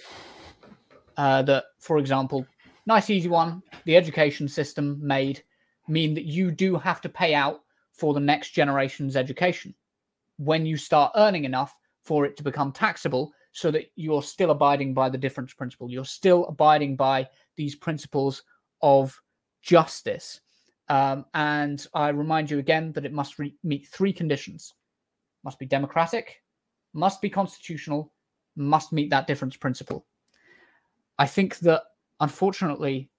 uh, that, for example, nice easy one, the education system made mean that you do have to pay out for the next generation's education when you start earning enough for it to become taxable so that you're still abiding by the difference principle. You're still abiding by these principles of justice. Um, and I remind you again that it must re- meet three conditions must be democratic, must be constitutional, must meet that difference principle. I think that unfortunately,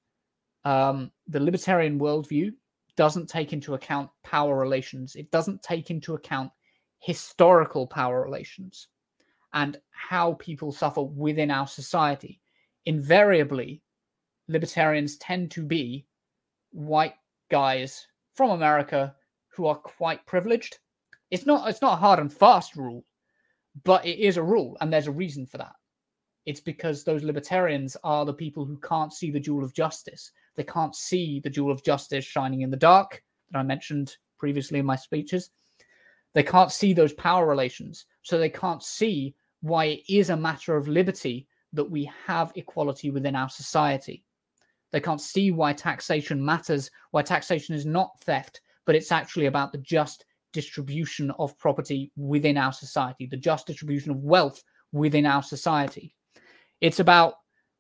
um, the libertarian worldview doesn't take into account power relations, it doesn't take into account historical power relations and how people suffer within our society. Invariably, libertarians tend to be white guys from America who are quite privileged. It's not it's not a hard and fast rule, but it is a rule, and there's a reason for that. It's because those libertarians are the people who can't see the jewel of justice. They can't see the jewel of justice shining in the dark that I mentioned previously in my speeches. They can't see those power relations, so they can't see why it is a matter of liberty that we have equality within our society. They can't see why taxation matters, why taxation is not theft, but it's actually about the just distribution of property within our society, the just distribution of wealth within our society. It's about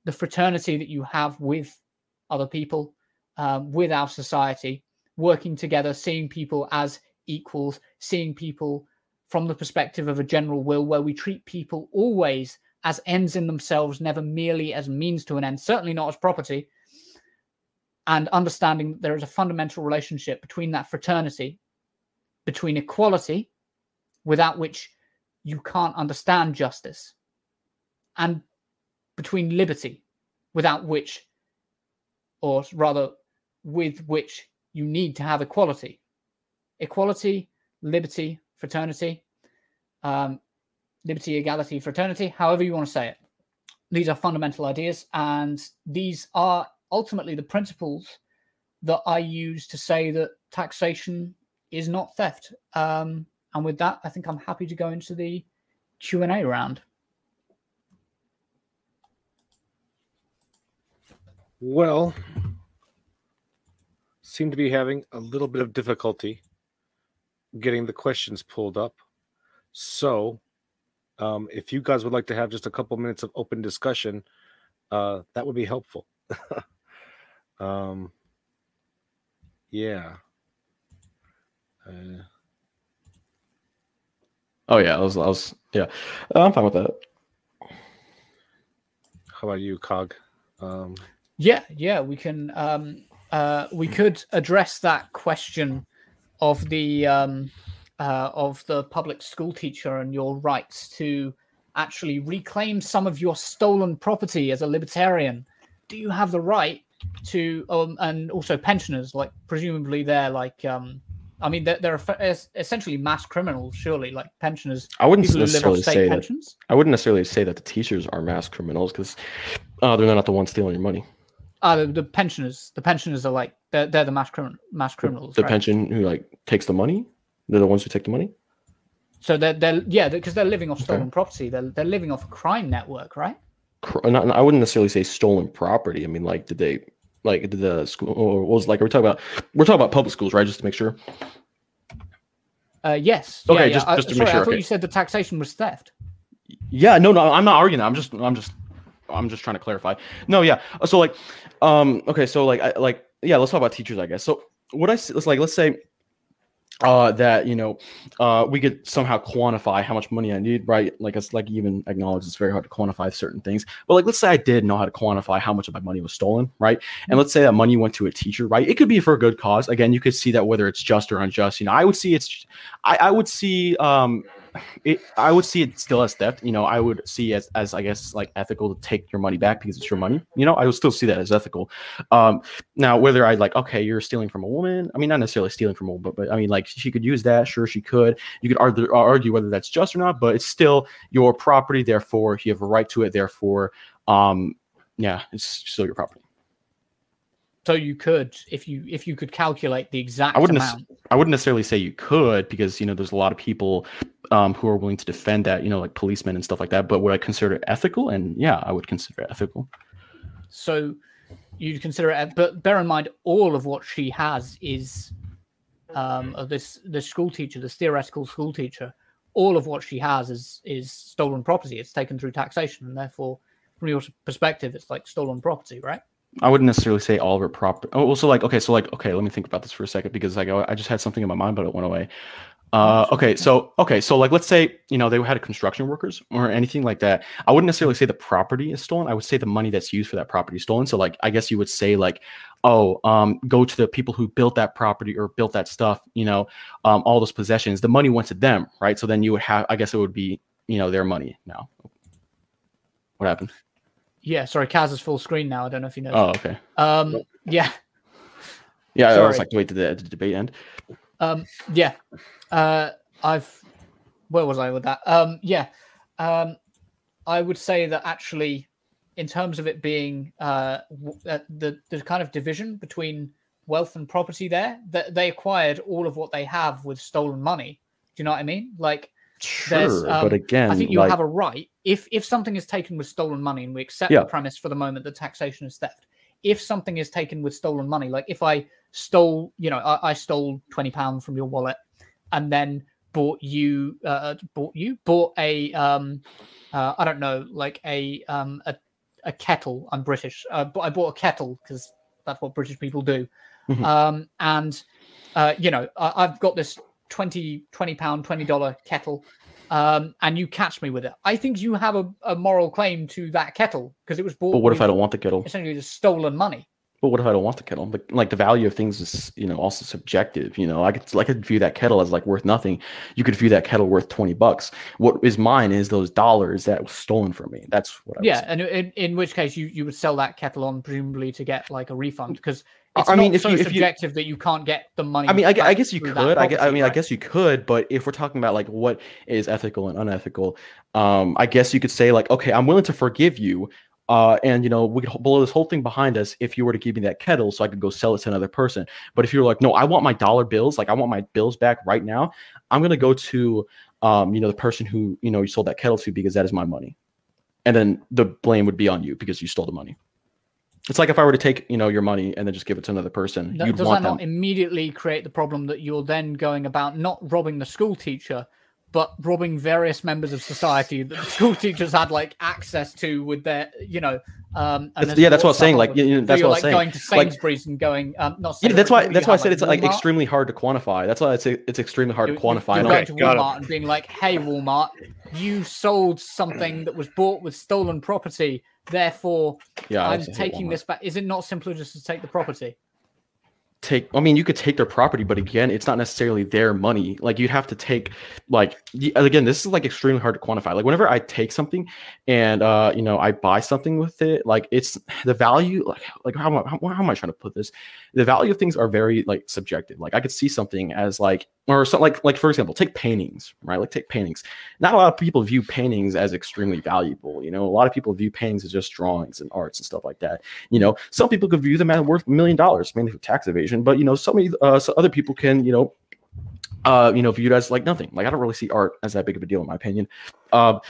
the fraternity that you have with other people, um, with our society, working together, seeing people as equals, seeing people from the perspective of a general will, where we treat people always as ends in themselves, never merely as means to an end, certainly not as property. and understanding that there is a fundamental relationship between that fraternity, between equality, without which you can't understand justice, and between liberty, without which, or rather, with which you need to have equality. Equality, liberty, fraternity, um, liberty, equality, fraternity, however you want to say it. These are fundamental ideas, and these are ultimately the principles that I use to say that taxation is not theft. Um, and with that, I think I'm happy to go into the Q and A round. Well, seem to be having a little bit of difficulty getting the questions pulled up. So, um, if you guys would like to have just a couple minutes of open discussion, uh, that would be helpful. [laughs] um, yeah. Uh, Oh yeah, I was, I was yeah, I'm fine with that. how about you, Cog? Um, Yeah, yeah, we can. Um, uh, we could address that question of the um, uh, of the public school teacher and your rights to actually reclaim some of your stolen property as a libertarian. Do you have the right to? Um, and also pensioners, like presumably they're like. Um, I mean, they're, they're essentially mass criminals, surely, like pensioners. I wouldn't People who live necessarily say that. I wouldn't necessarily say that the teachers are mass criminals because uh, they're not the ones stealing your money. Ah, the, the pensioners. The pensioners are like they're, they're the mass criminal mass criminals. The right? pension who like takes the money, they're the ones who take the money. So they're they're yeah because they're living off Okay. stolen property. They're they're living off a crime network, right? Cr- Not, I wouldn't necessarily say stolen property. I mean, like, did they like did the school or was like? we're we talking about? We're talking about public schools, right? Just to make sure. Uh, yes. Okay, yeah, just- yeah. I- just to sorry, make sure, I thought okay. you said the taxation was theft. Yeah, no, no, I'm not arguing that. I'm just, I'm just, I'm just trying to clarify. No, yeah. So like, um, okay, so like, I, like, yeah, let's talk about teachers, I guess. So what I let's like, let's say, uh, that you know, uh, we could somehow quantify how much money I need, right? Like, it's like even acknowledge it's very hard to quantify certain things. But like, let's say I did know how to quantify how much of my money was stolen, right? And let's say that money went to a teacher, right? It could be for a good cause. Again, you could see that whether it's just or unjust. You know, I would see it's, I, I would see, um, it, I would see it still as theft. You know, I would see as as I guess like ethical to take your money back because it's your money. You know, I would still see that as ethical. Um, now whether I like, okay, you're stealing from a woman. I mean, not necessarily stealing from a woman, but, but I mean, like she could use that. Sure, she could. You could argue argue whether that's just or not, but it's still your property. Therefore, you have a right to it. Therefore, um, yeah, it's still your property. So you could, if you if you could calculate the exact I wouldn't amount. I wouldn't necessarily say you could because you know there's a lot of people um, who are willing to defend that, you know, like policemen and stuff like that. But would I consider it ethical? And yeah, I would consider it ethical. So you'd consider it, but bear in mind, all of what she has is um, of this the school teacher, this theoretical school teacher. All of what she has is is stolen property. It's taken through taxation, and therefore, from your perspective, it's like stolen property, right? I wouldn't necessarily say all of her property. Oh, also like okay, so like okay, let me think about this for a second because like I I just had something in my mind, but it went away. Uh, okay, so okay, so like let's say you know they had construction workers or anything like that. I wouldn't necessarily say the property is stolen. I would say the money that's used for that property is stolen. So like I guess you would say like, oh, um, go to the people who built that property or built that stuff. You know, um, all those possessions. The money went to them, right? So then you would have. I guess it would be you know their money now. What happened? Yeah. Sorry, Kaz is full screen now. I don't know if you know. Oh, okay. Um. Yeah. Yeah, I always like to wait to the, the debate end. Um, yeah, uh, I've. Where was I with that? Um, yeah, um, I would say that actually, in terms of it being uh, w- uh, the the kind of division between wealth and property, there that they acquired all of what they have with stolen money. Do you know what I mean? Like, Sure, um, but again, I think you like, have a right if if something is taken with stolen money, and we accept Yeah. the premise for the moment that taxation is theft. If something is taken with stolen money, like if I stole, you know, I, I stole twenty pounds from your wallet, and then bought you, uh, bought you, bought a, um, uh, I don't know, like a um a, a kettle. I'm British, uh, but I bought a kettle because that's what British people do. Mhm. Um, and uh, you know, I, I've got this 20 20 pound 20 dollar kettle um and you catch me with it i think you have a, a moral claim to that kettle because it was bought But what if I don't want the kettle? essentially just stolen money But what if I don't want the kettle? Like, like the value of things is, you know, also subjective. You know, I could, I could view that kettle as like worth nothing. You could view that kettle worth twenty bucks. What is mine is those dollars that was stolen from me. That's what I Yeah, and in, in which case you, you would sell that kettle on presumably to get like a refund because it's I mean, not if so you- if you- subjective that you can't get the money. I mean, I, I guess you could. I, gue- I mean, I guess you could. But if we're talking about like what is ethical and unethical, um, I guess you could say like, okay, I'm willing to forgive you. Uh, and you know, we could blow this whole thing behind us if you were to give me that kettle, so I could go sell it to another person. But if you're like, no, I want my dollar bills, like I want my bills back right now, I'm gonna go to, um, you know, the person who you know you sold that kettle to because that is my money, and then the blame would be on you because you stole the money. It's like if I were to take, you know, your money and then just give it to another person, That- you'd does want that them. not immediately create the problem that you're then going about not robbing the school teacher, but robbing various members of society that the [laughs] school teachers had like access to with their, you know, um, That's- yeah, that's what I'm saying, like, you know, that's you're what I'm like saying. going to Like- Sainsbury's and going, um, not Yeah, that's why. That's you why I have, said it's like Walmart? extremely hard to quantify. That's why it's it's extremely hard You- to quantify. You're going all- to got. Walmart and being like, "Hey, Walmart, you sold something that was bought with stolen property. Therefore, yeah, I'm taking this back." Is it not simpler just to take the property? take i mean you could take their property but again it's not necessarily their money like you'd have to take like again this is like extremely hard to quantify like whenever i take something and uh you know i buy something with it like it's the value like like how, how, how am i trying to put this the value of things are very like subjective. Like i could see something as like or something like like for example take paintings right? Like take paintings. Not a lot of people view paintings as extremely valuable you know? A lot of people view paintings as just drawings and arts and stuff like that you know? Some people could view them as worth a million dollars mainly for tax evasion but you know so many uh, so other people can you know uh you know view it as like nothing. Like i don't really see art as that big of a deal in my opinion. Um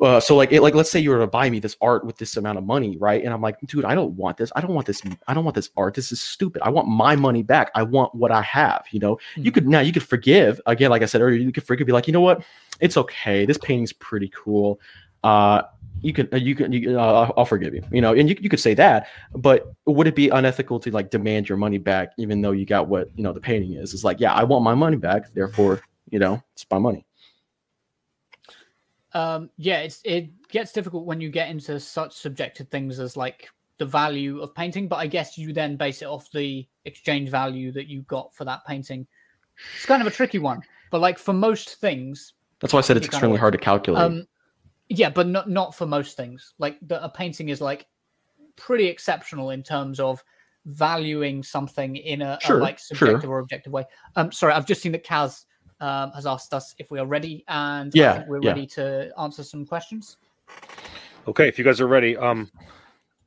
uh, so like it, like let's say you were to buy me this art with this amount of money right? And i'm like dude i don't want this. I don't want this i don't want this art. This is stupid. I want my money back. I want what i have you know? You could now you could forgive. Again like i said earlier you could forgive be like you know what? It's okay. This painting's pretty cool. Uh you can uh, you can you, uh, I'll- I'll forgive you you know? And you, you could say that but would it be unethical to like demand your money back even though you got what you know the painting is? It's like yeah i want my money back. Therefore you know it's my money Um, yeah, it's it gets difficult when you get into such subjective things as like the value of painting, but I guess you then base it off the exchange value that you got for that painting. It's kind of a tricky one, but like for most things, that's why i said it's extremely hard to calculate um, yeah, but not not for most things. Like the, a painting is like pretty exceptional in terms of valuing something in a, a, Sure, like sure. subjective or objective way. Um, sorry, I've just seen that Kaz um, has asked us if we are ready, and Yeah, we're yeah. ready to answer some questions. Okay, if you guys are ready, um,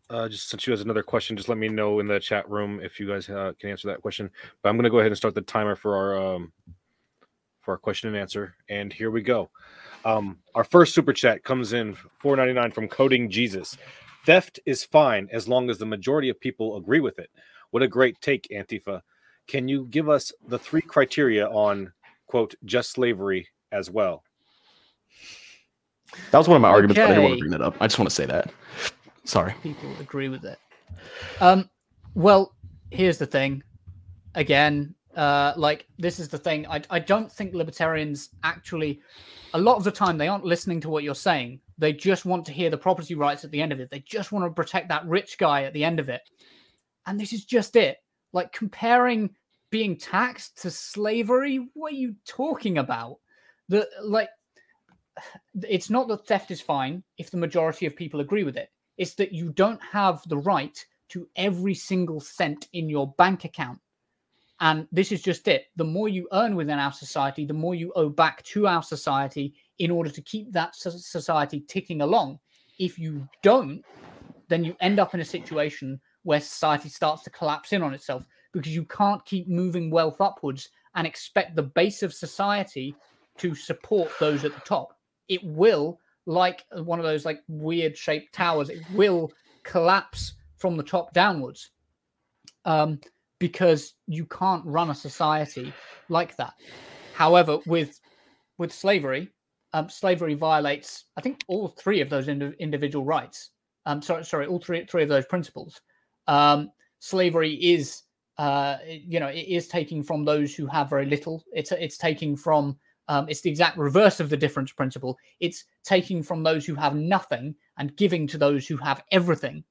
uh, just since you guys another question, just let me know in the chat room if you guys uh, can answer that question. But I'm going to go ahead and start the timer for our um, for our question and answer. And here we go. Um, our first super chat comes in 4.99 from Coding Jesus. Theft is fine as long as the majority of people agree with it. What a great take, Antifa. Can you give us the three criteria on quote just slavery as well? that was one of my arguments but i didn't want to bring that up i just want to say that sorry people agree with it. Um, well, here's the thing. Again, uh, like this is the thing. I I don't think libertarians actually, a lot of the time, they aren't listening to what you're saying. They just want to hear the property rights at the end of it. They just want to protect that rich guy at the end of it. And this is just it. Like comparing being taxed to slavery. What are you talking about? The like it's not that theft is fine if the majority of people agree with it. It's that you don't have the right to every single cent in your bank account. And this is just it. The more you earn within our society, the more you owe back to our society in order to keep that society ticking along. If you don't, then you end up in a situation where society starts to collapse in on itself because you can't keep moving wealth upwards and expect the base of society to support those at the top. It will, like one of those like weird shaped towers, it will collapse from the top downwards. Um, because you can't run a society like that. However, with with slavery, um, slavery violates, I think, all three of those indi- individual rights. Um, sorry, sorry, all three three of those principles. Um, slavery is, uh, you know, it is taking from those who have very little. It's it's taking from. Um, it's the exact reverse of the difference principle. It's taking from those who have nothing and giving to those who have everything.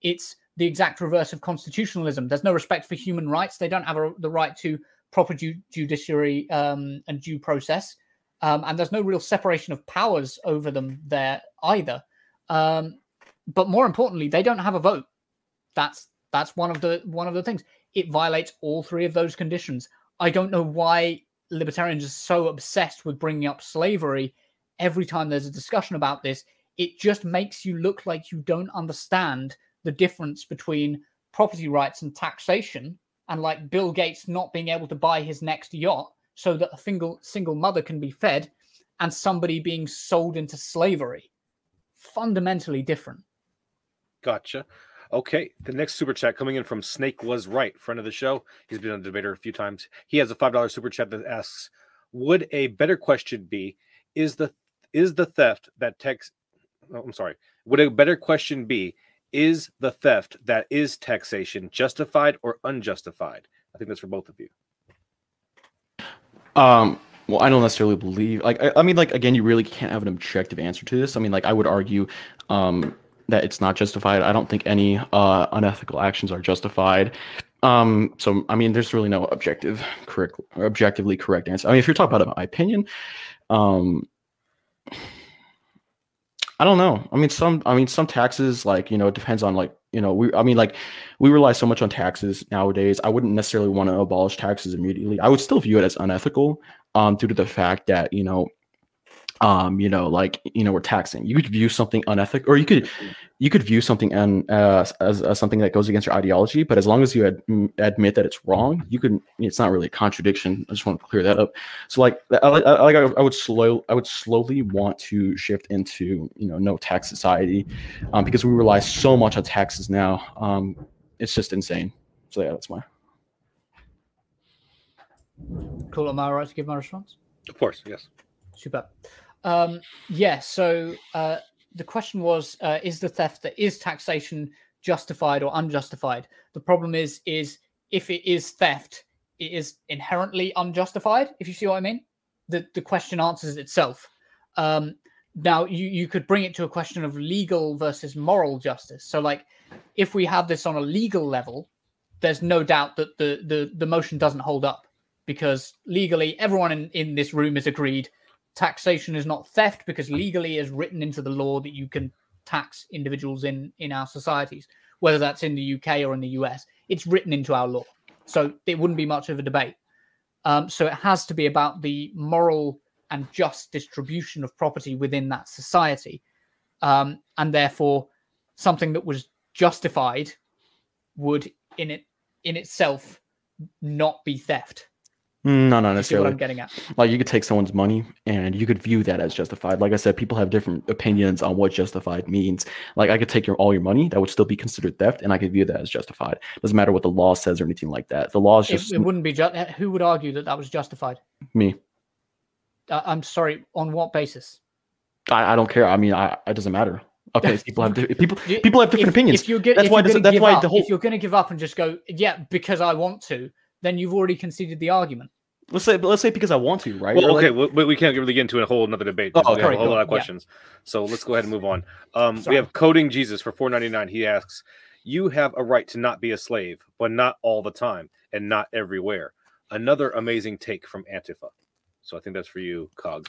It's the exact reverse of constitutionalism. There's no respect for human rights. They don't have a, the right to proper ju- judiciary um, and due process, um, and there's no real separation of powers over them there either. Um, but more importantly, they don't have a vote. That's that's one of the one of the things. It violates all three of those conditions. I don't know why libertarians are so obsessed with bringing up slavery every time there's a discussion about this. It just makes you look like you don't understand the difference between property rights and taxation, and like Bill Gates not being able to buy his next yacht so that a single single mother can be fed, and somebody being sold into slavery. Fundamentally different. Gotcha. Okay, the next super chat coming in from Snake was right, friend of the show. He's been on debater a few times. He has a five dollar super chat that asks, "Would a better question be, is the is the theft that tax? Oh, I'm sorry. Would a better question be, is the theft that is taxation justified or unjustified? I think that's for both of you. Um, well, I don't necessarily believe. Like, I, I mean, like again, you really can't have an objective answer to this. I mean, like, I would argue, um, that it's not justified. I don't think any uh, unethical actions are justified. Um, so I mean, there's really no objective, correct, or objectively correct answer. I mean, if you're talking about my opinion, um, I don't know. I mean, some, I mean, some taxes, like you know, it depends on like you know, we, I mean, like we rely so much on taxes nowadays. I wouldn't necessarily want to abolish taxes immediately. I would still view it as unethical, um, due to the fact that you know um you know like you know we're taxing you could view something unethical or you could you could view something and uh, as, as something that goes against your ideology but as long as you ad- admit that it's wrong you can it's not really a contradiction i just want to clear that up so like i like I, I, I would slow i would slowly want to shift into you know no tax society um, because we rely so much on taxes now um it's just insane so yeah that's my Cool. Am I right to give my response? Of course, yes. Super. Um, yeah. So uh, the question was: uh, Is the theft that is taxation justified or unjustified? The problem is, is if it is theft, it is inherently unjustified. If you see what I mean, the the question answers itself. Um, now you you could bring it to a question of legal versus moral justice. So like, if we have this on a legal level, there's no doubt that the the the motion doesn't hold up because legally everyone in, in this room is agreed taxation is not theft because legally is written into the law that you can tax individuals in in our societies whether that's in the uk or in the us it's written into our law. So it wouldn't be much of a debate. Um, so it has to be about the moral and just distribution of property within that society um, and therefore something that was justified would in it in itself not be theft no, not see what necessarily. i'm getting at? Like you could take someone's money and you could view that as justified. Like i said people have different opinions on what justified means. Like i could take your all your money that would still be considered theft and i could view that as justified. Doesn't matter what the law says or anything like that. The law is just it wouldn't be just who would argue that that was justified? Me. Uh, i'm sorry on what basis? I, I don't care. I mean i it doesn't matter. Okay [laughs] people have people people have different if, opinions. If you're, That's why that's why up, the whole- if you're going to give up and just go, yeah, because I want to, then you've already conceded the argument. let's say let's say because i want to right Well, Or, like- okay, well, we can't really get into a whole another debate. Oh, because we have okay, a whole lot on, of yeah. questions. So let's go ahead and move on. Um, we have coding Jesus for four ninety nine. He asks, "You have a right to not be a slave, but not all the time and not everywhere." Another amazing take from Antifa. So I think that's for you, Cog.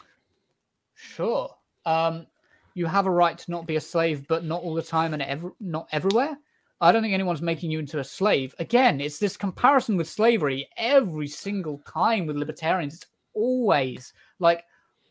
Sure. Um, you have a right to not be a slave, but not all the time and ever, not everywhere. I don't think anyone's making you into a slave. Again, it's this comparison with slavery every single time with libertarians. It's always like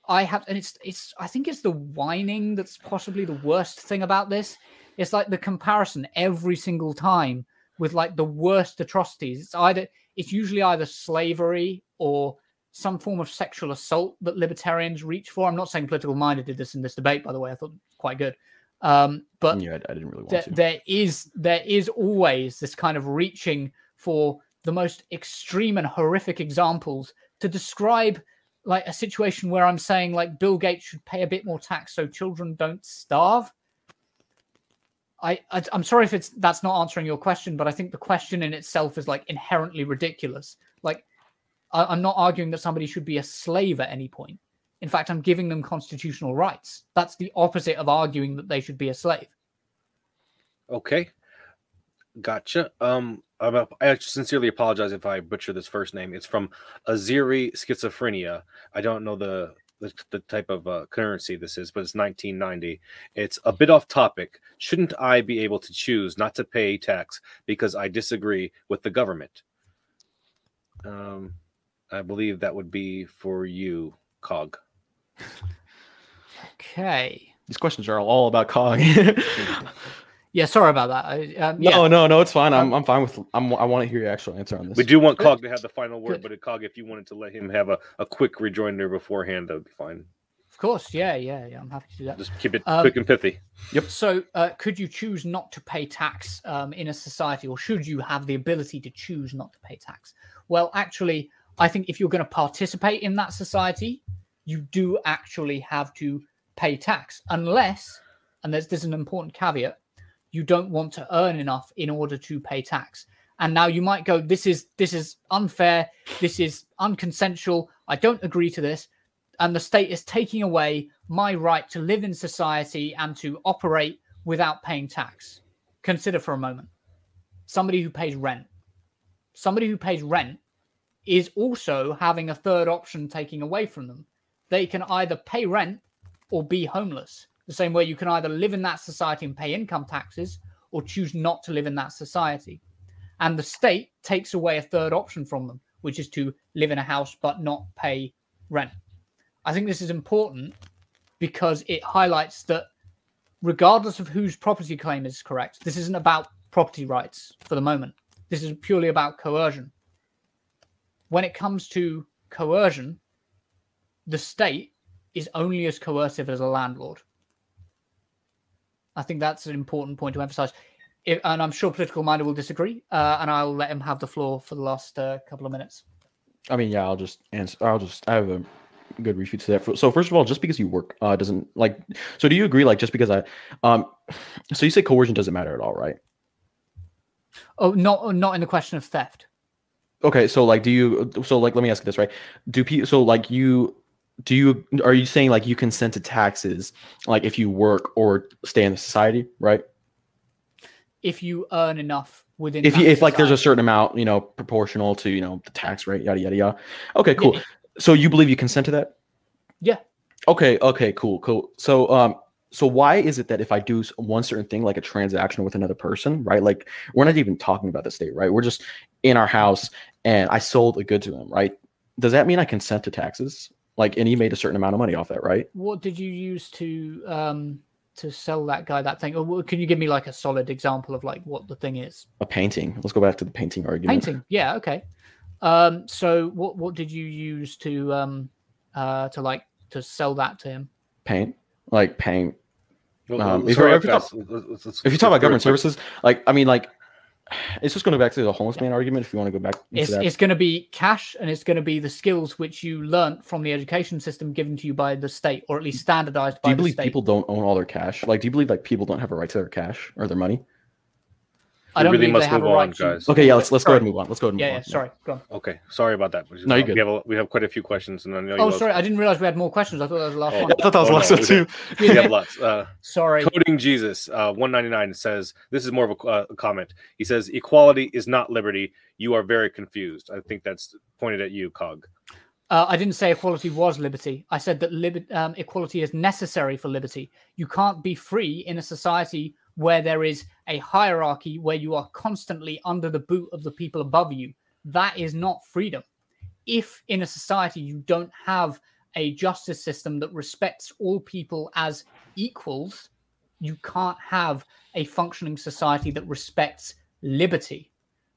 I have, and it's it's. I think it's the whining that's possibly the worst thing about this. It's like the comparison every single time with like the worst atrocities. It's either it's usually either slavery or some form of sexual assault that libertarians reach for. I'm not saying political minded did this in this debate, by the way. I thought quite good. Um, but yeah I, I didn't really want there, to there is there is always this kind of reaching for the most extreme and horrific examples to describe like a situation where I'm saying like Bill Gates should pay a bit more tax so children don't starve. I, I I'm sorry if it's that's not answering your question, but I think the question in itself is like inherently ridiculous. Like I, I'm not arguing that somebody should be a slave at any point. In fact, I'm giving them constitutional rights. That's the opposite of arguing that they should be a slave. Okay. Gotcha. Um, a- I sincerely apologize if I butcher this first name. It's from Aziri Schizophrenia. I don't know the the, the type of uh, currency this is, but it's 1990. It's a bit off topic. Shouldn't I be able to choose not to pay tax because I disagree with the government? Um, I believe that would be for you, Cog. Okay. These questions are all about cog. [laughs] Yeah, sorry about that. I, um, no, yeah. no, no, it's fine. I'm, Um, I'm fine with. I'm, I want to hear your actual answer on this. We do want Good. Cog to have the final word, Good. but Cog, if you wanted to let him have a, a quick rejoinder beforehand, that would be fine. Of course. Yeah, yeah, yeah. I'm happy to do that. Just keep it Um, quick and pithy. Yep. So, uh, could you choose not to pay tax um, in a society, or should you have the ability to choose not to pay tax? Well, actually, I think if you're going to participate in that society, you do actually have to pay tax, unless, and there's, there's an important caveat, you don't want to earn enough in order to pay tax. And now you might go, this is this is unfair, this is unconsensual. I don't agree to this, and the state is taking away my right to live in society and to operate without paying tax. Consider for a moment somebody who pays rent. Somebody who pays rent is also having a third option taken away from them. They can either pay rent or be homeless. The same way you can either live in that society and pay income taxes or choose not to live in that society. And the state takes away a third option from them, which is to live in a house but not pay rent. I think this is important because it highlights that regardless of whose property claim is correct, this isn't about property rights for the moment. This is purely about coercion. When it comes to coercion, the state is only as coercive as a landlord. I think that's an important point to emphasize. And I'm sure political minded will disagree, uh, and I'll let him have the floor for the last uh, couple of minutes. I mean, yeah, I'll just answer. I'll just. I have a good refute to that. So, first of all, just because you work uh, doesn't like. So, do you agree? Like, just because I, um, so you say coercion doesn't matter at all, right? Oh, not not in the question of theft. Okay, so like, do you? So, like, let me ask you this, right? Do people? So, like, you. Do you? Are you saying like you consent to taxes, like if you work or stay in the society, right? If you earn enough within, If you, if like there's a certain amount, you know, proportional to you know the tax rate, yada yada yada. Okay, cool. So you believe you consent to that? Yeah. Okay. Okay. Cool. Cool. So, um, so why is it that if I do one certain thing, like a transaction with another person, right? Like we're not even talking about the state, right? We're just in our house, and I sold a good to him, right? Does that mean I consent to taxes? Like, and he made a certain amount of money off that, right? what did you use to um to sell that guy that thing? Or can you give me like a solid example of like what the thing is? A painting. Let's go back to the painting argument. Painting. Yeah. Okay. Um. So what what did you use to um uh to like to sell that to him? Paint. Like paint. Well, um, let's if you're- if you're talk- Let's- let's- let's- If you let's talk about government quick. services, like I mean, like it's just going to back to the homeless man argument. If you want to go back into It's that, it's going to be cash, and it's going to be the skills which you learnt from the education system given to you by the state, or at least standardized do you believe state. people don't own all their cash? Like, do you believe like people don't have a right to their cash or their money? I don't really believe must they have a move right on, to. guys. Okay, yeah, let's let's go ahead and move on. Let's go ahead and move Yeah, on. yeah. Sorry. Go on. Okay, sorry about that. No, you're good. We have a, we have quite a few questions, and I know Oh, lost- sorry. I didn't realize we had more questions. I thought that was the last Oh, one. I thought that was Oh, the last no, one too. we have lots. Uh, Sorry. Coding Jesus, uh, 199 says, this is more of a, uh, a comment. He says, equality is not liberty. You are very confused. I think that's pointed at you, Cog. Uh, I didn't say equality was liberty. I said that liber- um, equality is necessary for liberty. You can't be free in a society where there is a hierarchy where you are constantly under the boot of the people above you. That is not freedom. If in a society you don't have a justice system that respects all people as equals, you can't have a functioning society that respects liberty.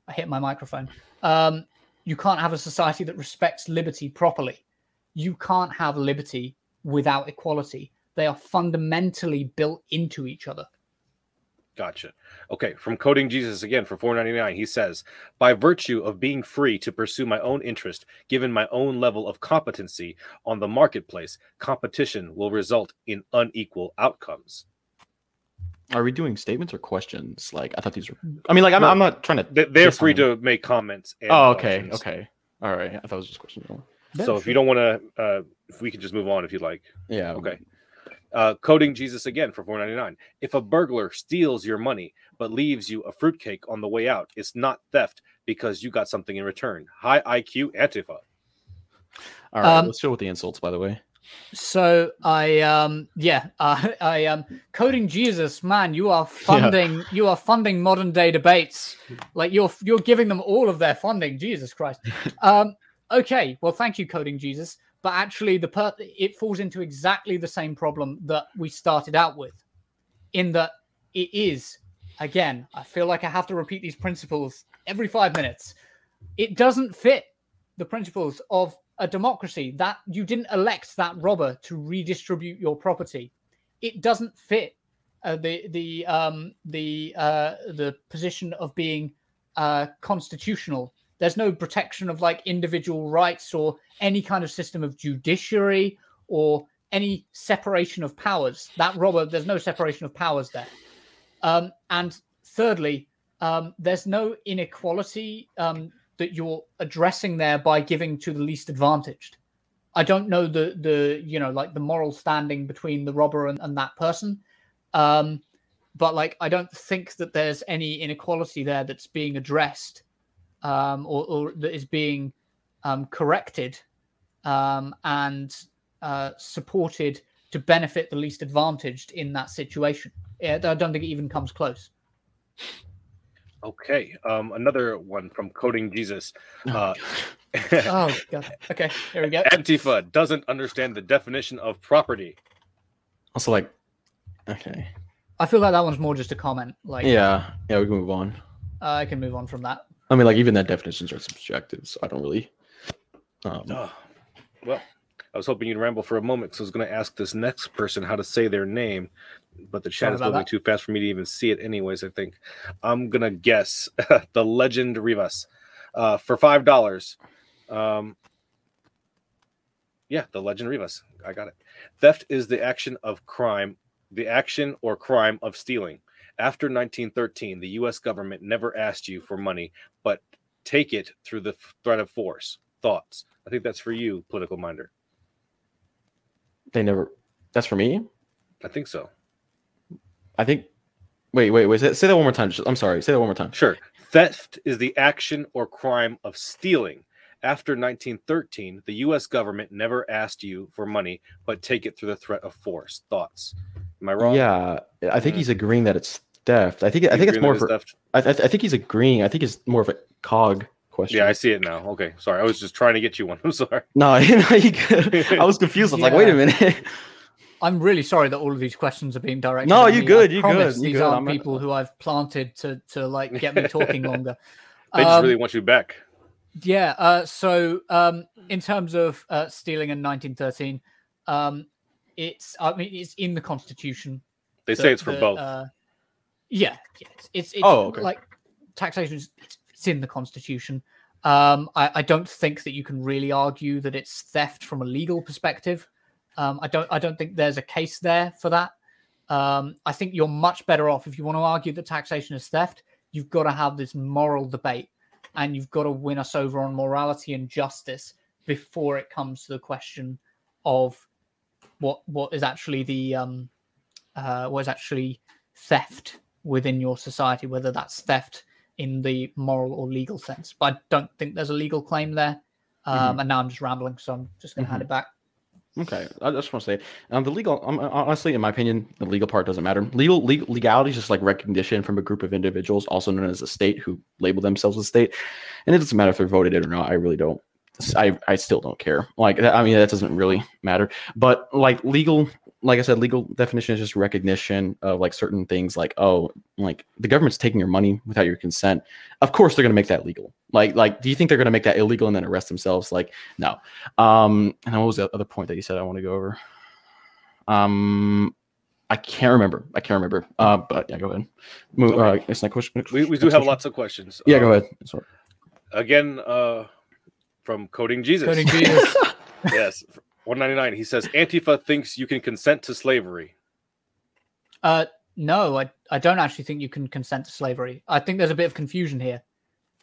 I hit my microphone. Um, you can't have a society that respects liberty properly. You can't have liberty without equality. They are fundamentally built into each other. Gotcha. Okay, from Coding Jesus again for 499, he says, by virtue of being free to pursue my own interest, given my own level of competency on the marketplace, competition will result in unequal outcomes. Are we doing statements or questions? Like I thought these were. I mean, like I'm, I'm not trying to. They- They're free on- to make comments. And Oh, okay, questions. okay, all right. I thought it was just questions. So if you don't want to, uh, if we can just move on if you'd like. Yeah. Okay. Uh, coding Jesus again for 4.99. If a burglar steals your money but leaves you a fruitcake on the way out, it's not theft because you got something in return. High IQ Antifa. All right, Um, let's go with the insults, by the way. So I um yeah [laughs] uh, I um coding Jesus man you are funding you are funding modern day debates like you're you're giving them all of their funding Jesus Christ [laughs] um okay well thank you coding Jesus but actually the per- it falls into exactly the same problem that we started out with in that it is again I feel like I have to repeat these principles every 5 minutes it doesn't fit the principles of a democracy that you didn't elect that robber to redistribute your property. It doesn't fit uh, the the um, the uh, the position of being uh, constitutional. There's no protection of like individual rights or any kind of system of judiciary or any separation of powers. That robber, there's no separation of powers there. Um, and thirdly, um, there's no inequality um, that you're addressing there by giving to the least advantaged. I don't know the the you know like the moral standing between the robber and, and that person, um, but like I don't think that there's any inequality there that's being addressed um, or, or that is being um, corrected um, and uh, supported to benefit the least advantaged in that situation. Yeah, I don't think it even comes close. Okay. Um, another one from Coding Jesus. Uh, [laughs] Oh god. Okay, here we go. Antifa doesn't understand the definition of property. Also, like, okay, I feel like that one's more just a comment. Like, yeah, yeah, we can move on. uh, I can move on from that. I mean, like, even that definitions are subjective, so I don't really. Um, Oh, well, I was hoping you'd ramble for a moment because I was going to ask this next person how to say their name, but the chat is moving that. too fast for me to even see it. Anyways, I think I'm gonna guess [laughs] the Legend Rivas uh, for five dollars. Um, yeah, the Legend Rivas. I got it. Theft is the action of crime, the action or crime of stealing. After 1913, the U.S. government never asked you for money, but take it through the threat of force. Thoughts? I think that's for you, political minded. they never. That's for me. I think so. I think. Wait, wait, wait. Say, say that one more time. I'm sorry. Say that one more time. Sure. Theft is the action or crime of stealing. After 1913, the U.S. government never asked you for money, but take it through the threat of force. Thoughts? Am I wrong? Yeah, I think Mm. he's agreeing that it's theft. I think. I think it's more for. theft? I, I, I think he's agreeing. I think it's more of a cog question. Yeah, I see it now. Okay, sorry. I was just trying to get you one. [laughs] I'm sorry. No, [laughs] no, you. [laughs] I was confused. I was like, wait a minute. I'm really sorry that all of these questions are being directed. No, you me. good, you promise good, you These good. aren't I'm not- people who I've planted to to like get me talking longer. They just Um, really want you back. Yeah. Uh, so, um, in terms of uh, stealing in 1913, um, it's I mean it's in the Constitution. They the- say it's for the, both. Uh, yeah, yeah, it's it's, it's Oh, okay. like taxation. is- It's, in the Constitution. Um, I, I don't think that you can really argue that it's theft from a legal perspective. Um, I don't I don't think there's a case there for that. Um, I think you're much better off if you want to argue that taxation is theft. You've got to have this moral debate, and you've got to win us over on morality and justice before it comes to the question of what what is actually the um, uh, what is actually theft within your society, whether that's theft in the moral or legal sense. But I don't think there's a legal claim there. Um, And now I'm just rambling, so I'm just going to hand it back. Okay, I just want to say, um, the legal, um, honestly, in my opinion, the legal part doesn't matter. Legal, legal legality is just like recognition from a group of individuals, also known as a state, who label themselves a state, and it doesn't matter if they're voted in or not. I really don't. I, I still don't care. Like, that- I mean, that doesn't really matter. But like legal, like I said, legal definition is just recognition of like certain things. Like, oh, like the government's taking your money without your consent. Of course, they're gonna make that legal. Like, like, do you think they're gonna make that illegal and then arrest themselves? Like, no. Um, and what was the other point that you said I want to go over? Um, I can't remember. I can't remember. Uh, but yeah, go ahead. Move. Uh, Okay. next, next question. next- we, we do have lots of questions. Yeah, Uh, go ahead. Sorry. Again, uh, from Coding Jesus. Coding [laughs] Jesus. yes, 199. He says Antifa thinks you can consent to slavery. Uh, no, I, I don't actually think you can consent to slavery. I think there's a bit of confusion here.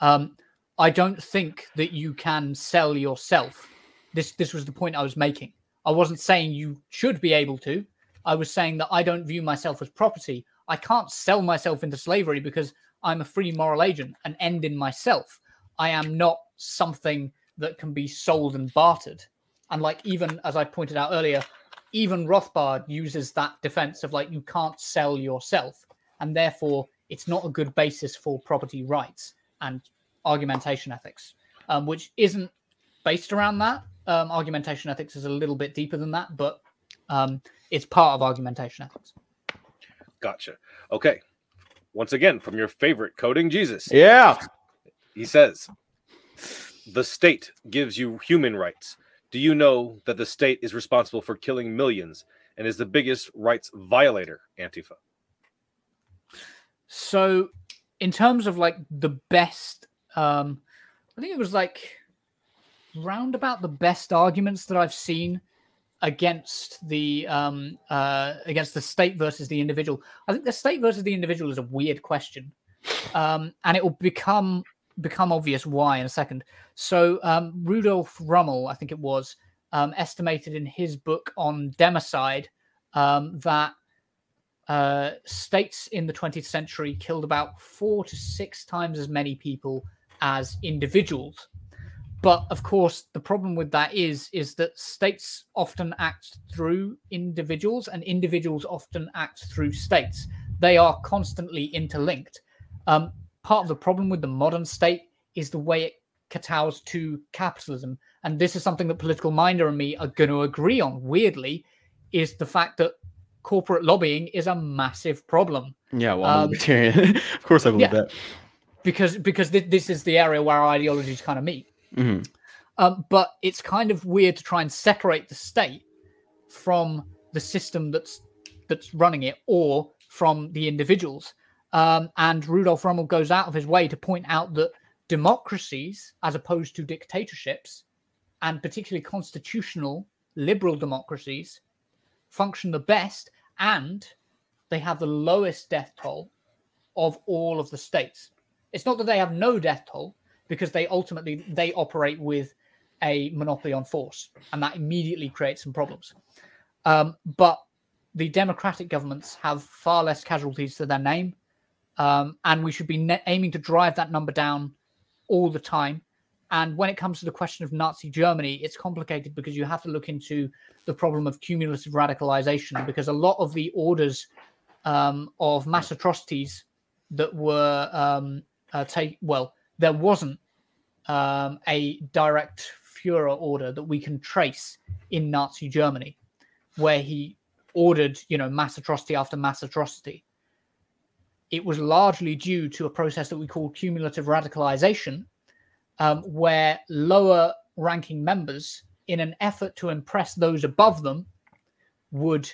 Um, I don't think that you can sell yourself. This this was the point I was making. I wasn't saying you should be able to. I was saying that I don't view myself as property. I can't sell myself into slavery because I'm a free moral agent, an end in myself. I am not something that can be sold and bartered. And like even as I pointed out earlier, even Rothbard uses that defense of like you can't sell yourself, and therefore it's not a good basis for property rights and argumentation ethics, um, which isn't based around that. Um, argumentation ethics is a little bit deeper than that, but um, it's part of argumentation ethics. Gotcha. Okay. Once again, from your favorite coding Jesus, Yeah. he says, "The state gives you human rights. Do you know that the state is responsible for killing millions and is the biggest rights violator?" Antifa. So, in terms of like the best, um, I think it was like round about the best arguments that I've seen against the um, uh, against the state versus the individual. I think the state versus the individual is a weird question, um, and it will become become obvious why in a second. So um, Rudolf Rummel, I think it was, um, estimated in his book on democide um, that uh, states in the 20th century killed about four to six times as many people as individuals. But of course, the problem with that is is that states often act through individuals, and individuals often act through states. They are constantly interlinked. Um, part of the problem with the modern state is the way it kowtows to capitalism, and this is something that political minded and me are going to agree on. Weirdly, is the fact that corporate lobbying is a massive problem Yeah. Well, Um, [laughs] of course, I believe yeah. that. because because thi- this is the area where our ideologies kind of meet. Mhm. Um, but it's kind of weird to try and separate the state from the system that's that's running it or from the individuals. Um, and Rudolf Rummel goes out of his way to point out that democracies, as opposed to dictatorships, and particularly constitutional liberal democracies, function the best and they have the lowest death toll of all of the states. It's not that they have no death toll because they ultimately they operate with a monopoly on force, and that immediately creates some problems. Um, but the democratic governments have far less casualties to their name, um, and we should be ne- aiming to drive that number down all the time. And when it comes to the question of Nazi Germany, it's complicated because you have to look into the problem of cumulative radicalization because a lot of the orders um, of mass atrocities that were um, uh, take well, there wasn't um, a direct Führer order that we can trace in Nazi Germany, where he ordered, you know, mass atrocity after mass atrocity. It was largely due to a process that we call cumulative radicalization, um, where lower ranking members, in an effort to impress those above them, would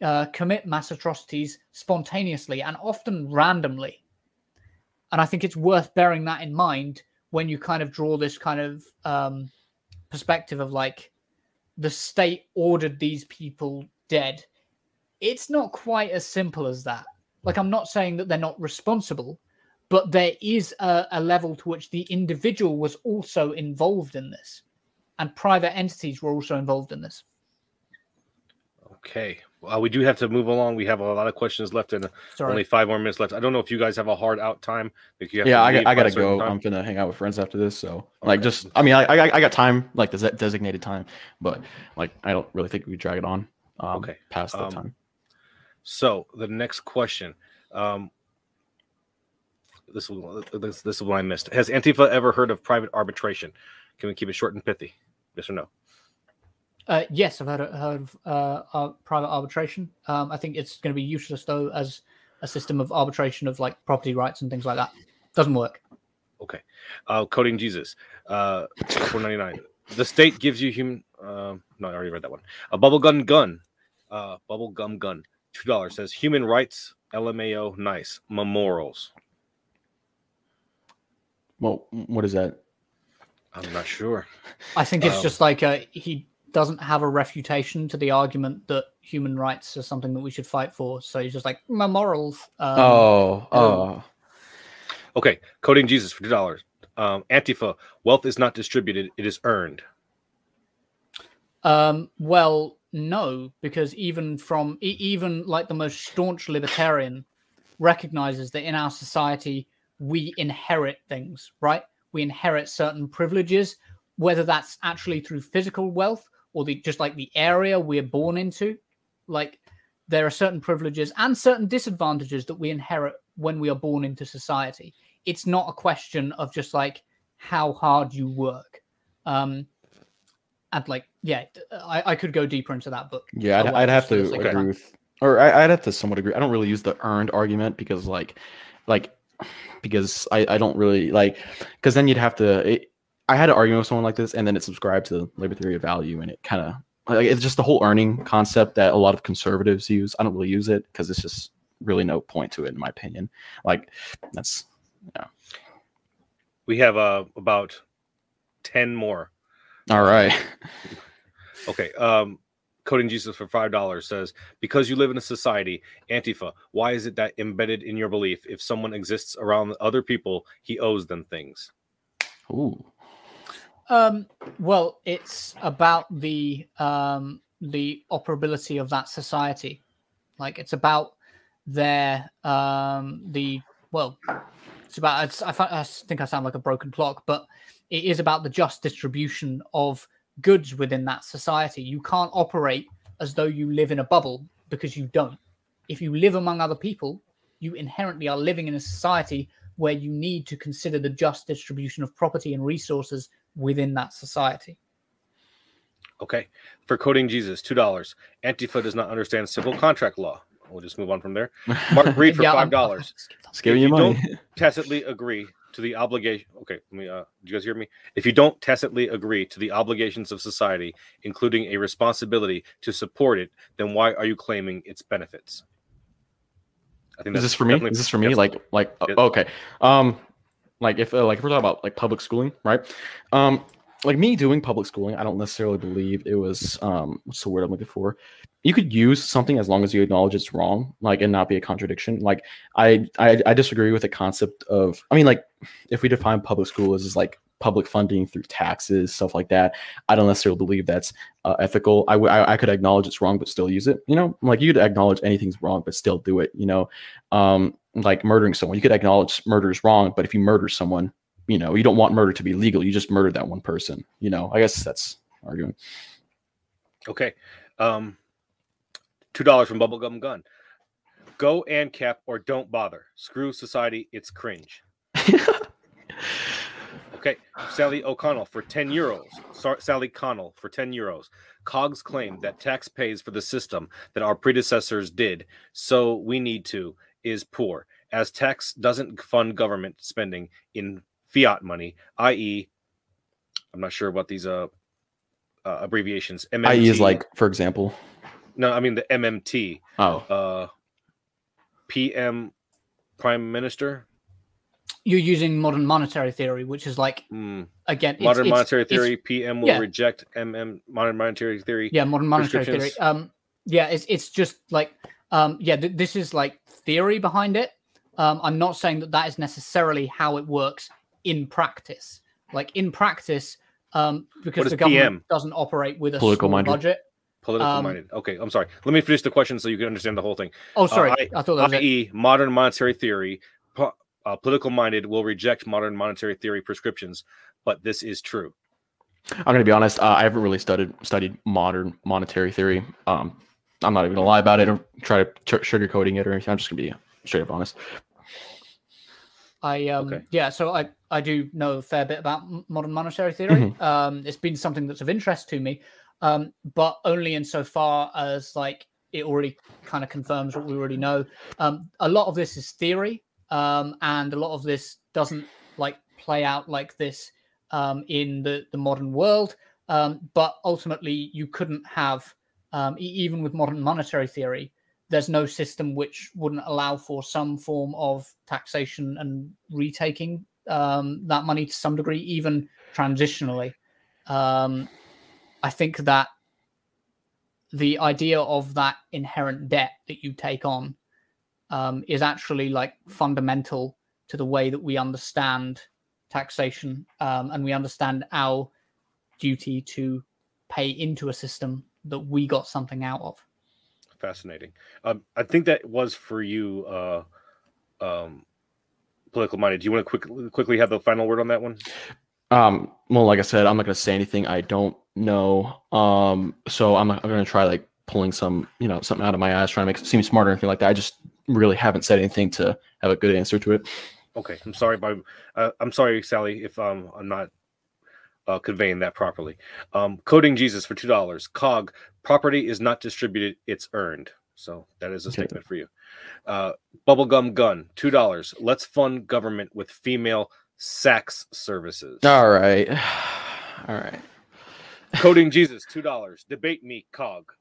uh, commit mass atrocities spontaneously and often randomly. And I think it's worth bearing that in mind when you kind of draw this kind of um, perspective of like the state ordered these people dead. It's not quite as simple as that. Like, I'm not saying that they're not responsible, but there is a, a level to which the individual was also involved in this, and private entities were also involved in this. Okay. Uh, we do have to move along. We have a lot of questions left and Sorry. only five more minutes left. I don't know if you guys have a hard out time. If you have Yeah, to I, got. I gotta go. time. I'm gonna hang out with friends after this. So, like, just I mean, I, I I got time, like the designated time, but like I don't really think we drag it on. Um, Okay, Past the um, time. So the next question. Um, this was this, this is what I missed. Has Antifa ever heard of private arbitration? Can we keep it short and pithy? Yes or no? Uh, yes, I've heard, of- heard of uh, uh, private arbitration. Um, I think it's going to be useless though as a system of arbitration of like property rights and things like that. Doesn't work. Okay. Uh, coding Jesus. Uh, four ninety nine. The state gives you human. Um, no, I already read that one. A bubble gun gun. Uh, bubble gum gun. Two dollars says human rights. LMAO. Nice. Memorials. Well, what is that? I'm not sure. I think it's Um, just like uh he doesn't have a refutation to the argument that human rights are something that we should fight for. So he's just like my morals. Um, oh, oh, Okay. Coding Jesus for two dollars. Um, Antifa. Wealth is not distributed. It is earned. Um, well, no, because even from even like the most staunch libertarian recognizes that in our society we inherit things, right? We inherit certain privileges, whether that's actually through physical wealth or the just like the area we're born into. Like there are certain privileges and certain disadvantages that we inherit when we are born into society. It's not a question of just like how hard you work. Um, and like, yeah, I, I could go deeper into that, but Yeah, I'd, I'll I'd have to for the sake of agree time. with, or I, I'd have to somewhat agree. I don't really use the earned argument because, like, like, because I, I don't really like, because then you'd have to. It, I had an argument with someone like this, and then it subscribed to the labor theory of value, and it kind of like it's just the whole earning concept that a lot of conservatives use. I don't really use it because it's just really no point to it, in my opinion. Like, that's yeah. We have uh, about 10 more. all right. [laughs] Okay. Um, Coding Jesus for $5 says, Because you live in a society, Antifa, why is it that embedded in your belief if someone exists around other people, he owes them things? Ooh. Um, well, it's about the um, the operability of that society. Like it's about their um, the well, it's about. It's, I, I think I sound like a broken clock, but it is about the just distribution of goods within that society. You can't operate as though you live in a bubble because you don't. If you live among other people, you inherently are living in a society where you need to consider the just distribution of property and resources within that society. Okay. For Coding Jesus, $2. Antifa does not understand civil contract law. We'll just move on from there. Mark Reed [laughs] for Yeah, I'm- $5. [laughs] It's giving If you you money. [laughs] tacitly agree to the obligation okay let me uh do you guys hear me if you don't tacitly agree to the obligations of society including a responsibility to support it then why are you claiming its benefits i think Is this for me? Is this for me? Like, like, uh, okay. Um, like if uh, like if we're talking about like public schooling, right? Um, like me doing public schooling, I don't necessarily believe it was um what's the word I'm looking for. You could use something as long as you acknowledge it's wrong, like and not be a contradiction. Like I I, I disagree with the concept of I mean like if we define public school as, like public funding through taxes, stuff like that, I don't necessarily believe that's uh, ethical. I, w- I I could acknowledge it's wrong but still use it. You know, like you could acknowledge anything's wrong but still do it. You know, um, like murdering someone, you could acknowledge murder is wrong, but if you murder someone, you know, you don't want murder to be legal. You just murdered that one person. You know, I guess that's arguing. okay um two dollars from bubblegum gun go and cap or don't bother screw society it's cringe [laughs] Okay, Sally O'Connell for 10 euros. Sar- Sally Connell for 10 euros. Cogs claim that tax pays for the system that our predecessors did, so we need to, is poor, as tax doesn't fund government spending in fiat money, i.e., I'm not sure what these uh, uh abbreviations. MMT. I.e. is like, for example, no, I mean the MMT, oh, uh, PM Prime Minister. You're using modern monetary theory, which is like Hmm. again it's- modern it's- monetary it's- theory PM will yeah. reject MM modern monetary theory. yeah, modern monetary theory. Um, yeah, it's it's just like um, yeah, th- this is like theory behind it. Um, I'm not saying that that is necessarily how it works in practice. Like in practice, um, because the government PM? doesn't operate with a Political small minded. budget. Political Um, minded. Okay, I'm sorry. Let me finish the question so you can understand the whole thing. Oh, sorry, I- I, thought that was it. I.e., modern monetary theory, po- uh, political minded will reject modern monetary theory prescriptions, but this is true. I'm gonna be honest. Uh, I haven't really studied studied modern monetary theory. Um, I'm not even gonna lie about it or try to ch- sugarcoating it or anything. I'm just gonna be straight up honest. I um Okay. yeah, so I I do know a fair bit about modern monetary theory. Mm-hmm. Um, it's been something that's of interest to me, um, but only insofar as like it already kind of confirms what we already know. Um, a lot of this is theory, um, and a lot of this doesn't like play out like this um, in the the modern world. Um, but ultimately, you couldn't have um, even with modern monetary theory there's no system which wouldn't allow for some form of taxation and retaking um, that money to some degree, even transitionally. Um, I think that the idea of that inherent debt that you take on um, is actually like fundamental to the way that we understand taxation um, and we understand our duty to pay into a system that we got something out of. Fascinating. Um, I think that was for you, uh, um, political minded. Do you want to quick, quickly have the final word on that one? Um, well, like I said, I'm not gonna say anything I don't know. Um, so I'm, I'm gonna try like pulling some, you know, something out of my ass, trying to make it seem smarter or anything like that. I just really haven't said anything to have a good answer to it. Okay, I'm sorry, but uh, I'm sorry, Sally, if um, I'm not uh, conveying that properly. Um, coding Jesus for two dollars. Cog property is not distributed; it's earned. So that is a Okay. statement for you. Uh, bubblegum gun two dollars. Let's fund government with female sex services. All right, [sighs] all right. Coding Jesus two dollars. Debate me, Cog.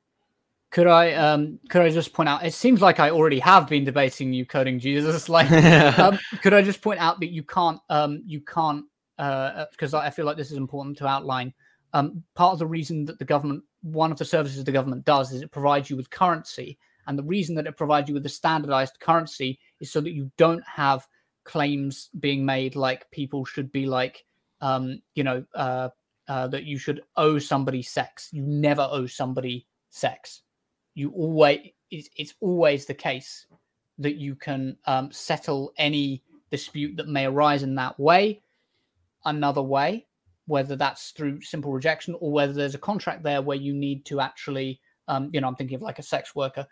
Could I um could I just point out? It seems like I already have been debating you coding Jesus. [laughs] Like, [laughs] um, could I just point out that you can't um you can't uh because I feel like this is important to outline. Um, part of the reason that the government, one of the services the government does, is it provides you with currency, and the reason that it provides you with a standardized currency is so that you don't have claims being made like people should be like, um, you know, uh, uh, that you should owe somebody sex. You never owe somebody sex. You always it's, it's always the case that you can um, settle any dispute that may arise in that way another way whether that's through simple rejection or whether there's a contract there where you need to actually um, you know i'm thinking of like a sex worker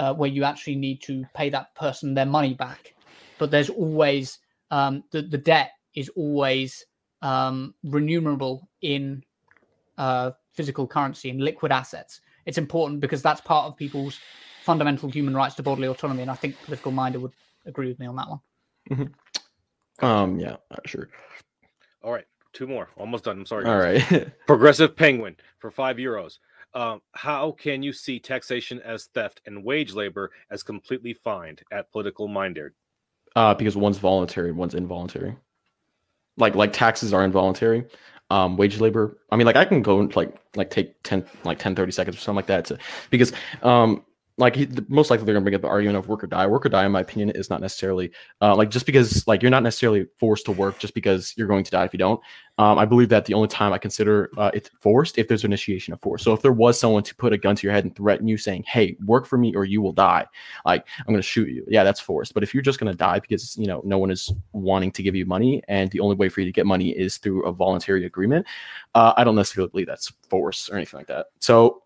uh, where you actually need to pay that person their money back. But there's always um, the, the debt is always um, remunerable in uh, physical currency in liquid assets. It's important because that's part of people's fundamental human rights to bodily autonomy and i think political minded would agree with me on that one. Um, yeah, sure. All right, two more. Almost done. I'm sorry. All guys. right. [laughs] Progressive Penguin for five euros. Um, how can you see taxation as theft and wage labor as completely fined at political minded? uh, because one's voluntary, one's involuntary. Like like taxes are involuntary. Um, wage labor. I mean, like I can go and like like take 10 like 10, 30 seconds or something like that to because um like he, most likely they're gonna bring up the argument of work or die. Work or die, in my opinion, is not necessarily uh, like just because like you're not necessarily forced to work just because you're going to die if you don't. Um, I believe that the only time I consider uh, it's forced if there's initiation of force. So if there was someone to put a gun to your head and threaten you, saying, "Hey, work for me or you will die," like I'm to shoot you. Yeah, that's forced. But if you're just to die because you know no one is wanting to give you money, and the only way for you to get money is through a voluntary agreement, uh, I don't necessarily believe that's force or anything like that. So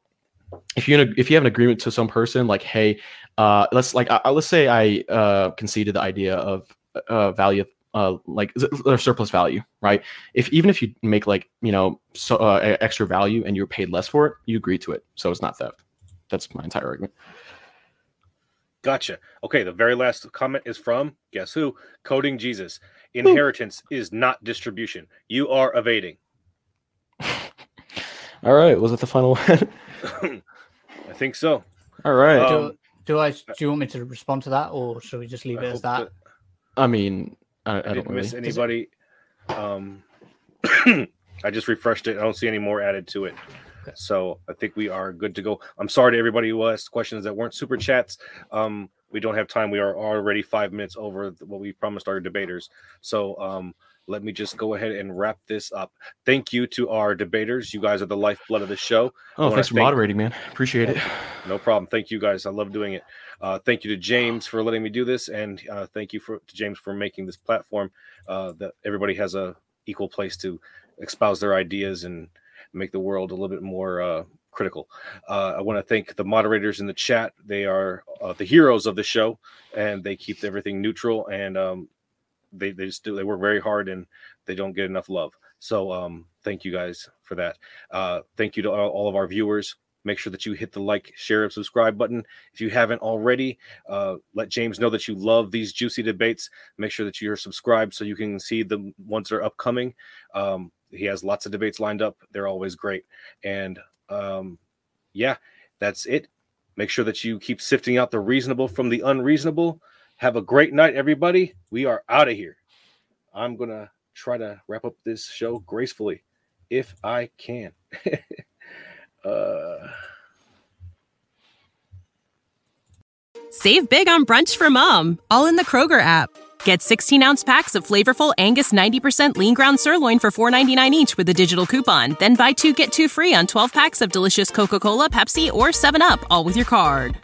if you if you have an agreement to some person, like, hey, uh, let's like let's say I uh, conceded the idea of uh, value. Uh, like or surplus value, right? If even if you make like you know so uh, extra value and you're paid less for it, you agree to it, so it's not theft. That's my entire argument. Gotcha. Okay, the very last comment is from guess who? Coding Jesus. Inheritance is not distribution. You are evading. All right, was it the final one? [laughs] I think so. All right. Um, do, do I do you want me to respond to that or should we just leave I it as hope that? I mean, I, I, I don't didn't really. miss anybody. Um, [clears throat] I just refreshed it. I don't see any more added to it. Okay. So I think we are good to go. I'm sorry to everybody who asked questions that weren't super chats. Um, we don't have time. We are already five minutes over what we promised our debaters. So um, let me just go ahead and wrap this up. Thank you to our debaters. You guys are the lifeblood of the show. Oh, thanks for thank- moderating, man. Appreciate it. [laughs] No problem. Thank you guys. I love doing it. Uh, thank you to James for letting me do this, and uh, thank you for to James for making this platform uh, that everybody has a equal place to espouse their ideas and make the world a little bit more uh, critical. Uh, I want to thank the moderators in the chat. They are uh, the heroes of the show, and they keep everything neutral and um, they they just do they work very hard and they don't get enough love. So um, thank you guys for that. Uh, thank you to all, all of our viewers. Make sure that you hit the like, share, and subscribe button. If you haven't already, uh, let James know that you love these juicy debates. Make sure that you're subscribed so you can see the ones that are upcoming. Um, he has lots of debates lined up. They're always great. And um, yeah, that's it. Make sure that you keep sifting out the reasonable from the unreasonable. Have a great night, everybody. We are out of here. I'm going to try to wrap up this show gracefully if I can. [laughs] uh... Save big on brunch for mom, all in the Kroger app. Get 16 ounce packs of flavorful Angus 90% lean ground sirloin for $4.99 each with a digital coupon. Then buy two get two free on 12 packs of delicious Coca Cola, Pepsi, or 7UP, all with your card.